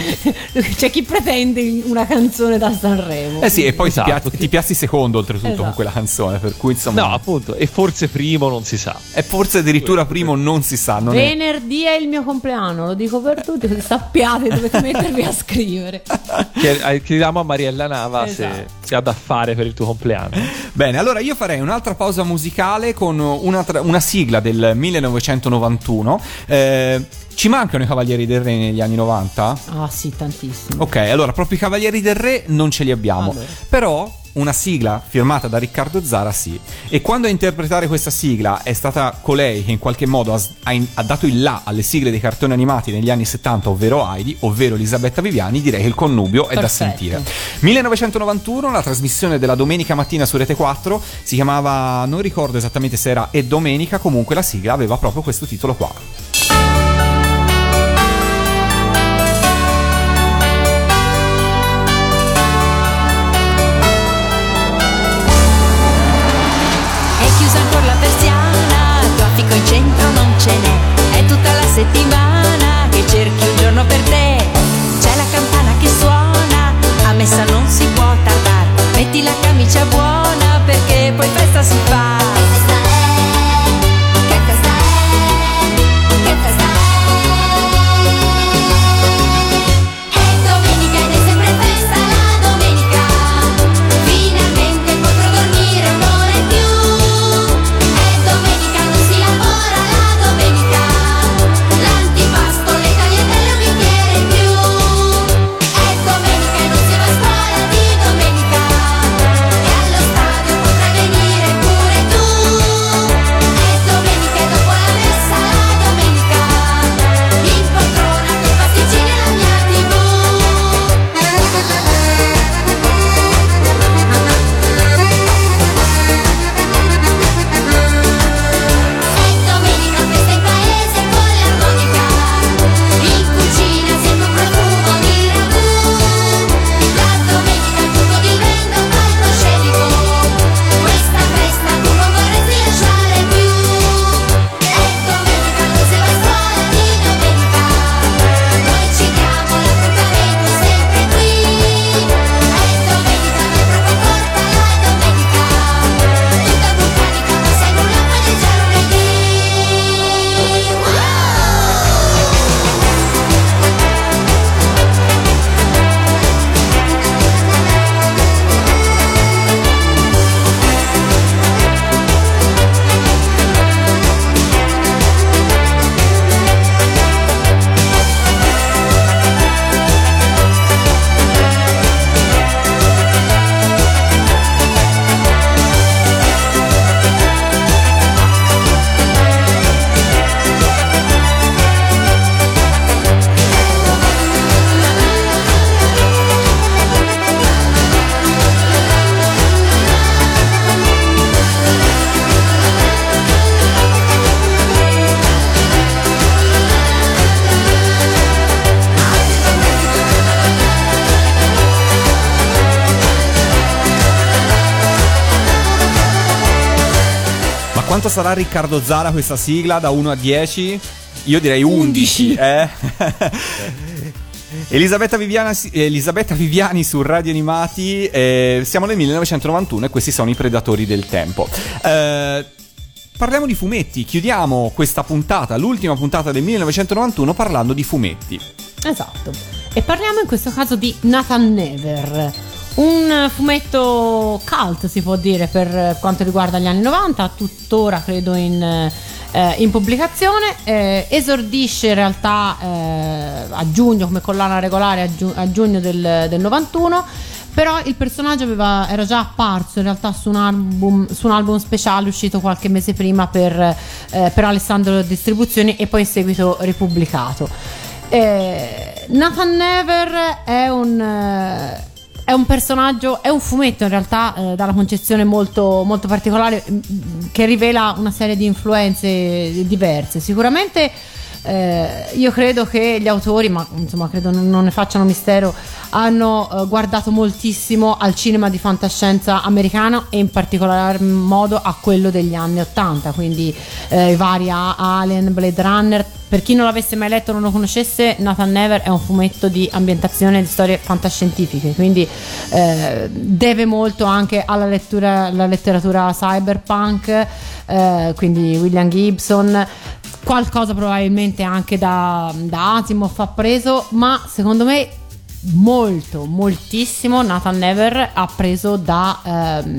c'è chi pretende una canzone da Sanremo. Eh sì, e poi Esatto, ti, piazzi, ti piazzi secondo oltretutto Esatto. con quella canzone, per cui insomma... No, appunto, e forse primo non si sa. E forse addirittura primo non si sa, non è... Venerdì è il mio compleanno, lo dico per tutti, così sappiate dovete mettervi a scrivere. *laughs* Eh, Chiediamo a Mariella Nava se, Esatto. se ha da fare per il tuo compleanno. Bene, allora io farei un'altra pausa musicale con una, tra- una sigla del 1991. Eh, ci mancano i Cavalieri del Re negli anni 90? Ah sì, tantissimo. Ok, allora proprio i Cavalieri del Re non ce li abbiamo. Allora. Però una sigla firmata da Riccardo Zara sì. E quando a interpretare questa sigla è stata colei che in qualche modo ha, ha ha dato il là alle sigle dei cartoni animati negli anni 70, ovvero Heidi, ovvero Elisabetta Viviani, direi che il connubio è da Perfetto. sentire. 1991, la trasmissione della domenica mattina su Rete 4 si chiamava, non ricordo esattamente se era E Domenica, comunque la sigla aveva proprio questo titolo qua. Sarà Riccardo Zara questa sigla da 1 a 10? Io direi 11. eh? *laughs* Elisabetta, Viviana- Elisabetta Viviani su Radio Animati, eh, siamo nel 1991 e questi sono i predatori del tempo. Eh, parliamo di fumetti, chiudiamo questa puntata, l'ultima puntata del 1991 parlando di fumetti. Esatto. E parliamo in questo caso di Nathan Never. Un fumetto cult si può dire per quanto riguarda gli anni 90, tuttora credo in, eh, in pubblicazione. Eh, esordisce in realtà eh, a giugno come collana regolare a, giu- a giugno del, del 91. Però il personaggio aveva- era già apparso in realtà su un, album, su un album speciale uscito qualche mese prima per, eh, per Alessandro Distribuzioni e poi in seguito ripubblicato. Eh, Nathan Never è un, eh, è un personaggio, è un fumetto in realtà eh, dalla concezione molto, molto particolare mm, che rivela una serie di influenze diverse. Sicuramente eh, io credo che gli autori, ma insomma credo non, ne facciano mistero, hanno eh, guardato moltissimo al cinema di fantascienza americano e in particolar modo a quello degli anni 80, quindi eh, i vari Alien, Blade Runner. Per chi non l'avesse mai letto o non lo conoscesse, Nathan Never è un fumetto di ambientazione di storie fantascientifiche, quindi eh, deve molto anche alla, lettura, alla letteratura cyberpunk, eh, quindi William Gibson, qualcosa probabilmente anche da, da Asimov ha preso, ma secondo me molto, moltissimo Nathan Never ha preso da, ehm,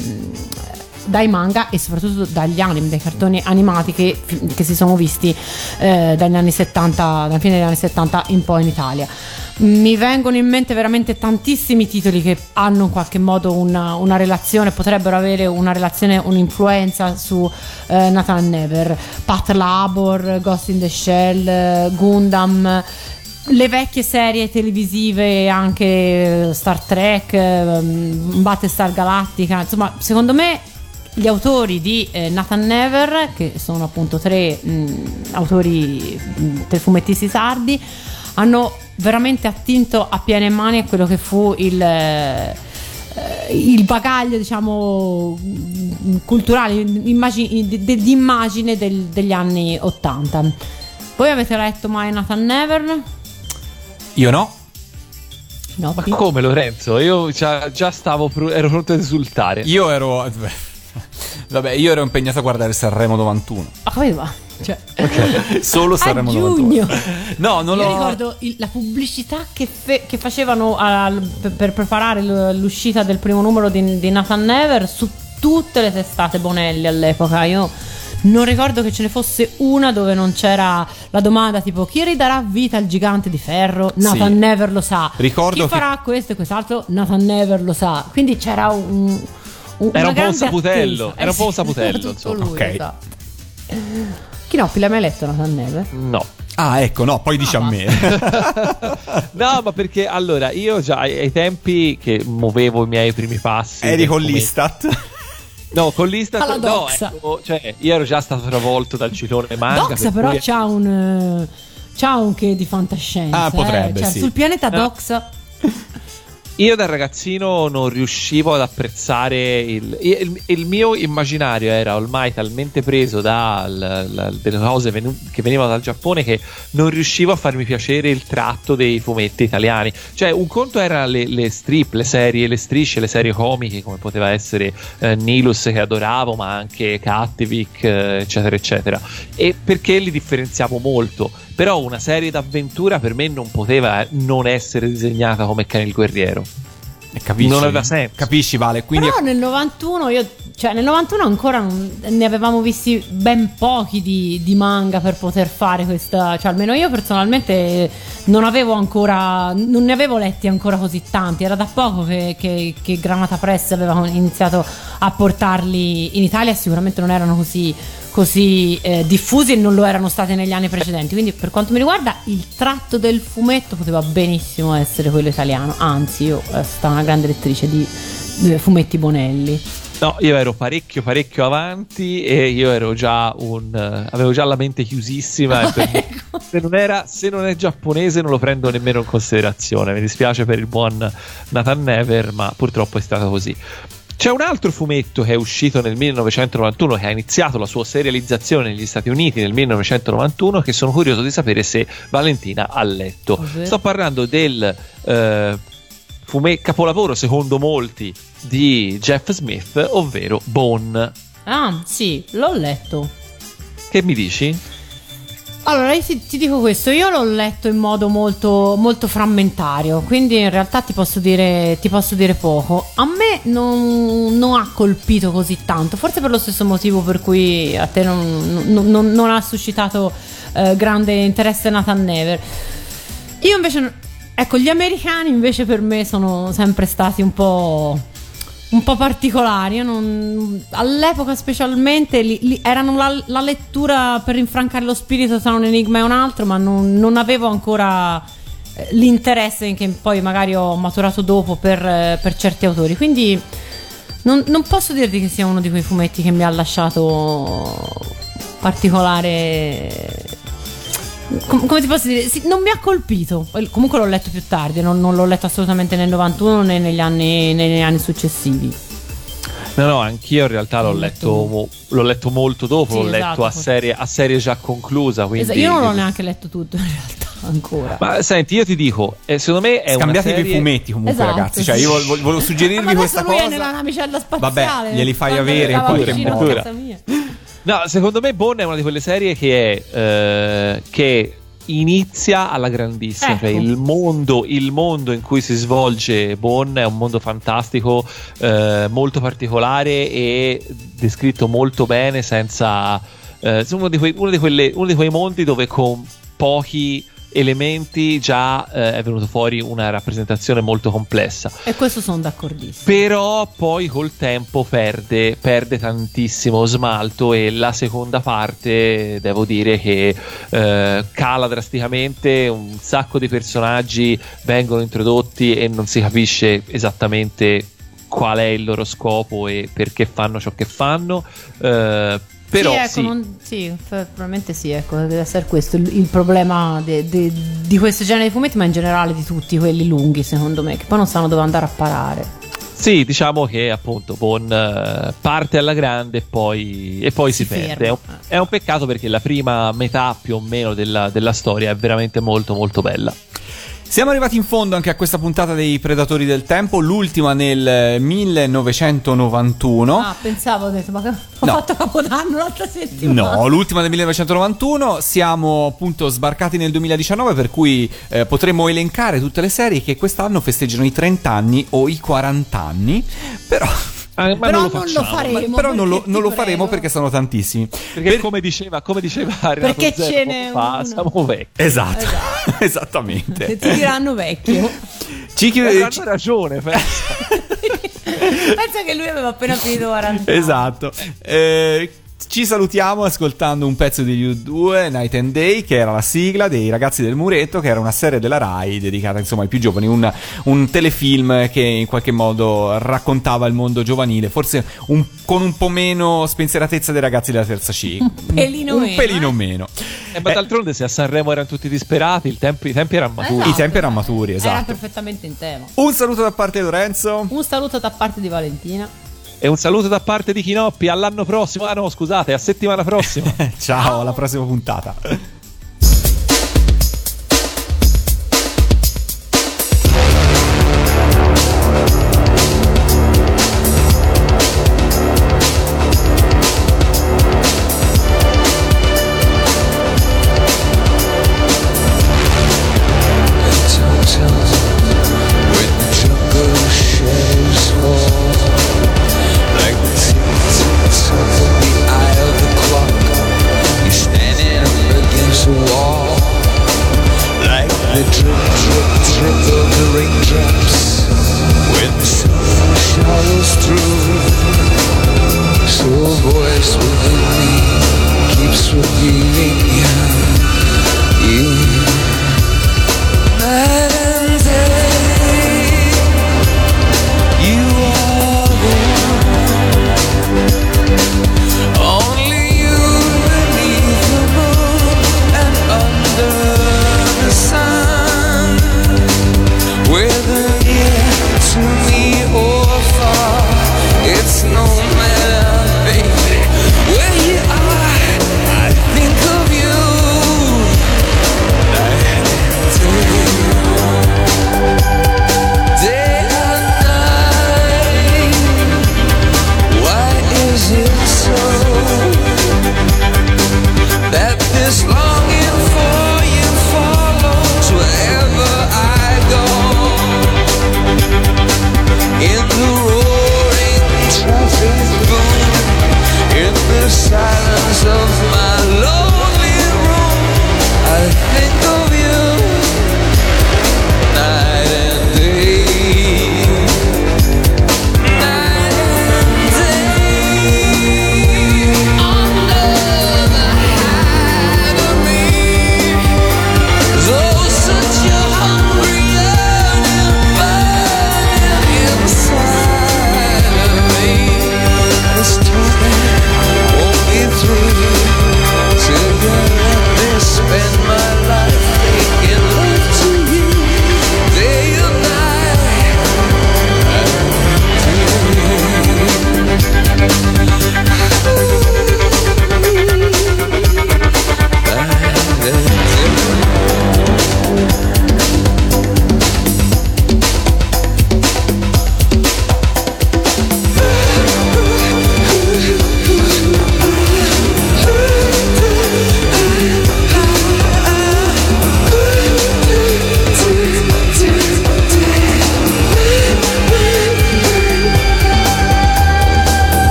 dai manga e soprattutto dagli anime, dai cartoni animati che, che si sono visti eh, dagli anni 70, dalla fine degli anni 70 in poi in Italia. Mi vengono in mente veramente tantissimi titoli che hanno in qualche modo una, una relazione, potrebbero avere una relazione, un'influenza su eh, Nathan Never, Pat Labor, Ghost in the Shell, eh, Gundam, le vecchie serie televisive, anche Star Trek, ehm, Battlestar Galactica, insomma, secondo me gli autori di eh, Nathan Never, che sono appunto tre mh, autori, mh, tre fumettisti sardi, hanno veramente attinto a piene mani a quello che fu il, eh, il bagaglio, diciamo, mh, culturale, immagini- di, di immagine del- degli anni 80. Voi avete letto mai Nathan Never? Io no. No, Ma come Lorenzo? Io già, già stavo pr- ero pronto ad esultare. Io ero. *laughs* Vabbè, io ero impegnato a guardare Sanremo 91. Ah, come va? Cioè, *laughs* Solo a Sanremo giugno. 91. No, non Io l'ho. ricordo il- la pubblicità che, fe- che facevano al- per, per preparare l'uscita del primo numero di, di Nathan Never su tutte le testate Bonelli all'epoca. Io non ricordo che ce ne fosse una dove non c'era la domanda tipo chi ridarà vita al gigante di ferro? Nathan Sì. Never lo sa. Ricordo chi che- farà questo e quest'altro? Nathan Never lo sa. Quindi c'era un... Era un po' un saputello, attesa. era un po' un sì, saputello, insomma. lui, Ok. esatto. Chinoppi, l'hai mai letto Nathan Never? No. Ah, ecco, no, poi dici a me. *laughs* No, ma perché allora io già ai, ai tempi che muovevo i miei primi passi. Eri con come- l'Istat. No, con l'Istat. Alla No, ecco, cioè, io ero già stato travolto dal ciclone manga. Doxa per però cui- c'ha un eh, c'ha un che di fantascienza Ah, potrebbe, eh. Cioè, sì. sul pianeta No. Doxa Io da ragazzino non riuscivo ad apprezzare il, il, il mio immaginario era ormai talmente preso dalle cose venu- che venivano dal Giappone che non riuscivo a farmi piacere il tratto dei fumetti italiani. Cioè, un conto erano le, le strip, le serie, le strisce, le serie comiche, come poteva essere eh, Nilus che adoravo, ma anche Cattivic, eh, eccetera, eccetera. E perché li differenziavo molto. Però una serie d'avventura per me non poteva non essere disegnata come Can il Guerriero. E capisci? Non aveva senso. Capisci, Vale? Quindi però nel 91 io cioè nel 91 ancora non- ne avevamo visti ben pochi di, di manga per poter fare questa cioè almeno io personalmente non avevo ancora non ne avevo letti ancora così tanti era da poco che, che, che Granata Press aveva iniziato a portarli in Italia sicuramente non erano così così eh, diffusi e non lo erano stati negli anni precedenti quindi per quanto mi riguarda il tratto del fumetto poteva benissimo essere quello italiano anzi io eh, sono stata una grande lettrice di eh, fumetti Bonelli No, io ero parecchio, parecchio avanti e io ero già un. eh, avevo già la mente chiusissima. e *laughs* per me- se, non era, se non è giapponese, non lo prendo nemmeno in considerazione. Mi dispiace per il buon Nathan Never, ma purtroppo è stato così. C'è un altro fumetto che è uscito nel 1991 che ha iniziato la sua serializzazione negli Stati Uniti nel 1991 che sono curioso di sapere se Valentina ha letto. Ovvero? Sto parlando del eh, fume- capolavoro secondo molti di Jeff Smith, ovvero Bone. Ah, sì, l'ho letto. Che mi dici? Allora, io ti, ti dico questo, io l'ho letto in modo molto, molto frammentario, quindi in realtà ti posso dire, ti posso dire poco. A me non, non ha colpito così tanto, forse per lo stesso motivo per cui a te non, non- non- ha suscitato eh, grande interesse Nathan Never. Io invece, ecco, gli americani invece per me sono sempre stati un po'... Un po' particolari, non- all'epoca specialmente li- li- erano la, la lettura per rinfrancare lo spirito tra un enigma e un altro, ma non, non avevo ancora eh, l'interesse che poi magari ho maturato dopo per, eh, per certi autori. Quindi non, non posso dirti che sia uno di quei fumetti che mi ha lasciato particolare. Com- come ti posso dire? Sì, non mi ha colpito. Poi Comunque l'ho letto più tardi, non, non l'ho letto assolutamente nel 91 né negli anni, né negli anni successivi. No, no, anch'io in realtà l'ho letto, l'ho letto molto dopo, Sì, l'ho letto esatto, a forse. serie, a serie già conclusa. Quindi... Esatto, io non l'ho neanche letto tutto in realtà ancora. Ma senti, io ti dico, eh, secondo me è Scambiatevi una serie... i fumetti comunque, Esatto, ragazzi. Cioè, io vol- vol- volevo Ma suggerirvi questa lui è cosa. nella navicella spaziale. Vabbè, glieli fai avere in stava No, secondo me Bone è una di quelle serie che è eh, che inizia alla grandissima, Ecco. cioè il mondo, il mondo in cui si svolge Bone è un mondo fantastico, eh, molto particolare e descritto molto bene senza eh, uno, di quei, uno, di quelle- uno di quei mondi dove con pochi elementi già eh, è venuto fuori una rappresentazione molto complessa. E questo sono d'accordissimo. Però poi col tempo perde, perde tantissimo smalto e la seconda parte devo dire che eh, cala drasticamente, un sacco di personaggi vengono introdotti e non si capisce esattamente qual è il loro scopo e perché fanno ciò che fanno. eh, però sì, ecco, sì. non- sì, probabilmente sì, ecco, deve essere questo il, il problema de- de- di questo genere di fumetti, ma in generale di tutti quelli lunghi, secondo me, che poi non sanno dove andare a parare. Sì, diciamo che appunto Bon eh, parte alla grande e poi, e poi si, Si perde. È un, è un peccato perché la prima metà più o meno della, della storia è veramente molto molto bella. Siamo arrivati in fondo anche a questa puntata dei Predatori del Tempo, l'ultima nel eh, 1991. Ah, pensavo, ho detto, ma ho No. fatto capodanno l'altra settimana. No, l'ultima del 1991, siamo appunto sbarcati nel 2019 per cui eh, potremmo elencare tutte le serie che quest'anno festeggiano i 30 anni o i 40 anni, però... Ah, ma Però non lo non lo faremo. però non lo, perché non lo faremo perché sono tantissimi. Perché Per- come diceva, come diceva Renato Perché Zero ce n'è fa, uno. siamo vecchi. Esatto, Che *laughs* esattamente. ti diranno vecchio. Ci chi- Avranno ci- ragione, pensa. *laughs* Pensa che lui aveva appena finito 40 anni. Esatto. Eh, ci salutiamo ascoltando un pezzo di U2, Night and Day, che era la sigla dei ragazzi del muretto, che era una serie della Rai dedicata insomma ai più giovani, un, un telefilm che in qualche modo raccontava il mondo giovanile, forse un- con un po' meno spensieratezza dei ragazzi della terza C. *laughs* Un pelino un meno, pelino eh. meno. Eh, ma d'altronde se a Sanremo erano tutti disperati, il tempo- i tempi erano maturi. Esatto. I tempi erano maturi, Era esatto. perfettamente in tema. Un saluto da parte di Lorenzo. Un saluto da parte di Valentina. E un saluto da parte di Chinoppi all'anno prossimo. Ah no, scusate, a settimana prossima. *laughs* Ciao, alla prossima puntata.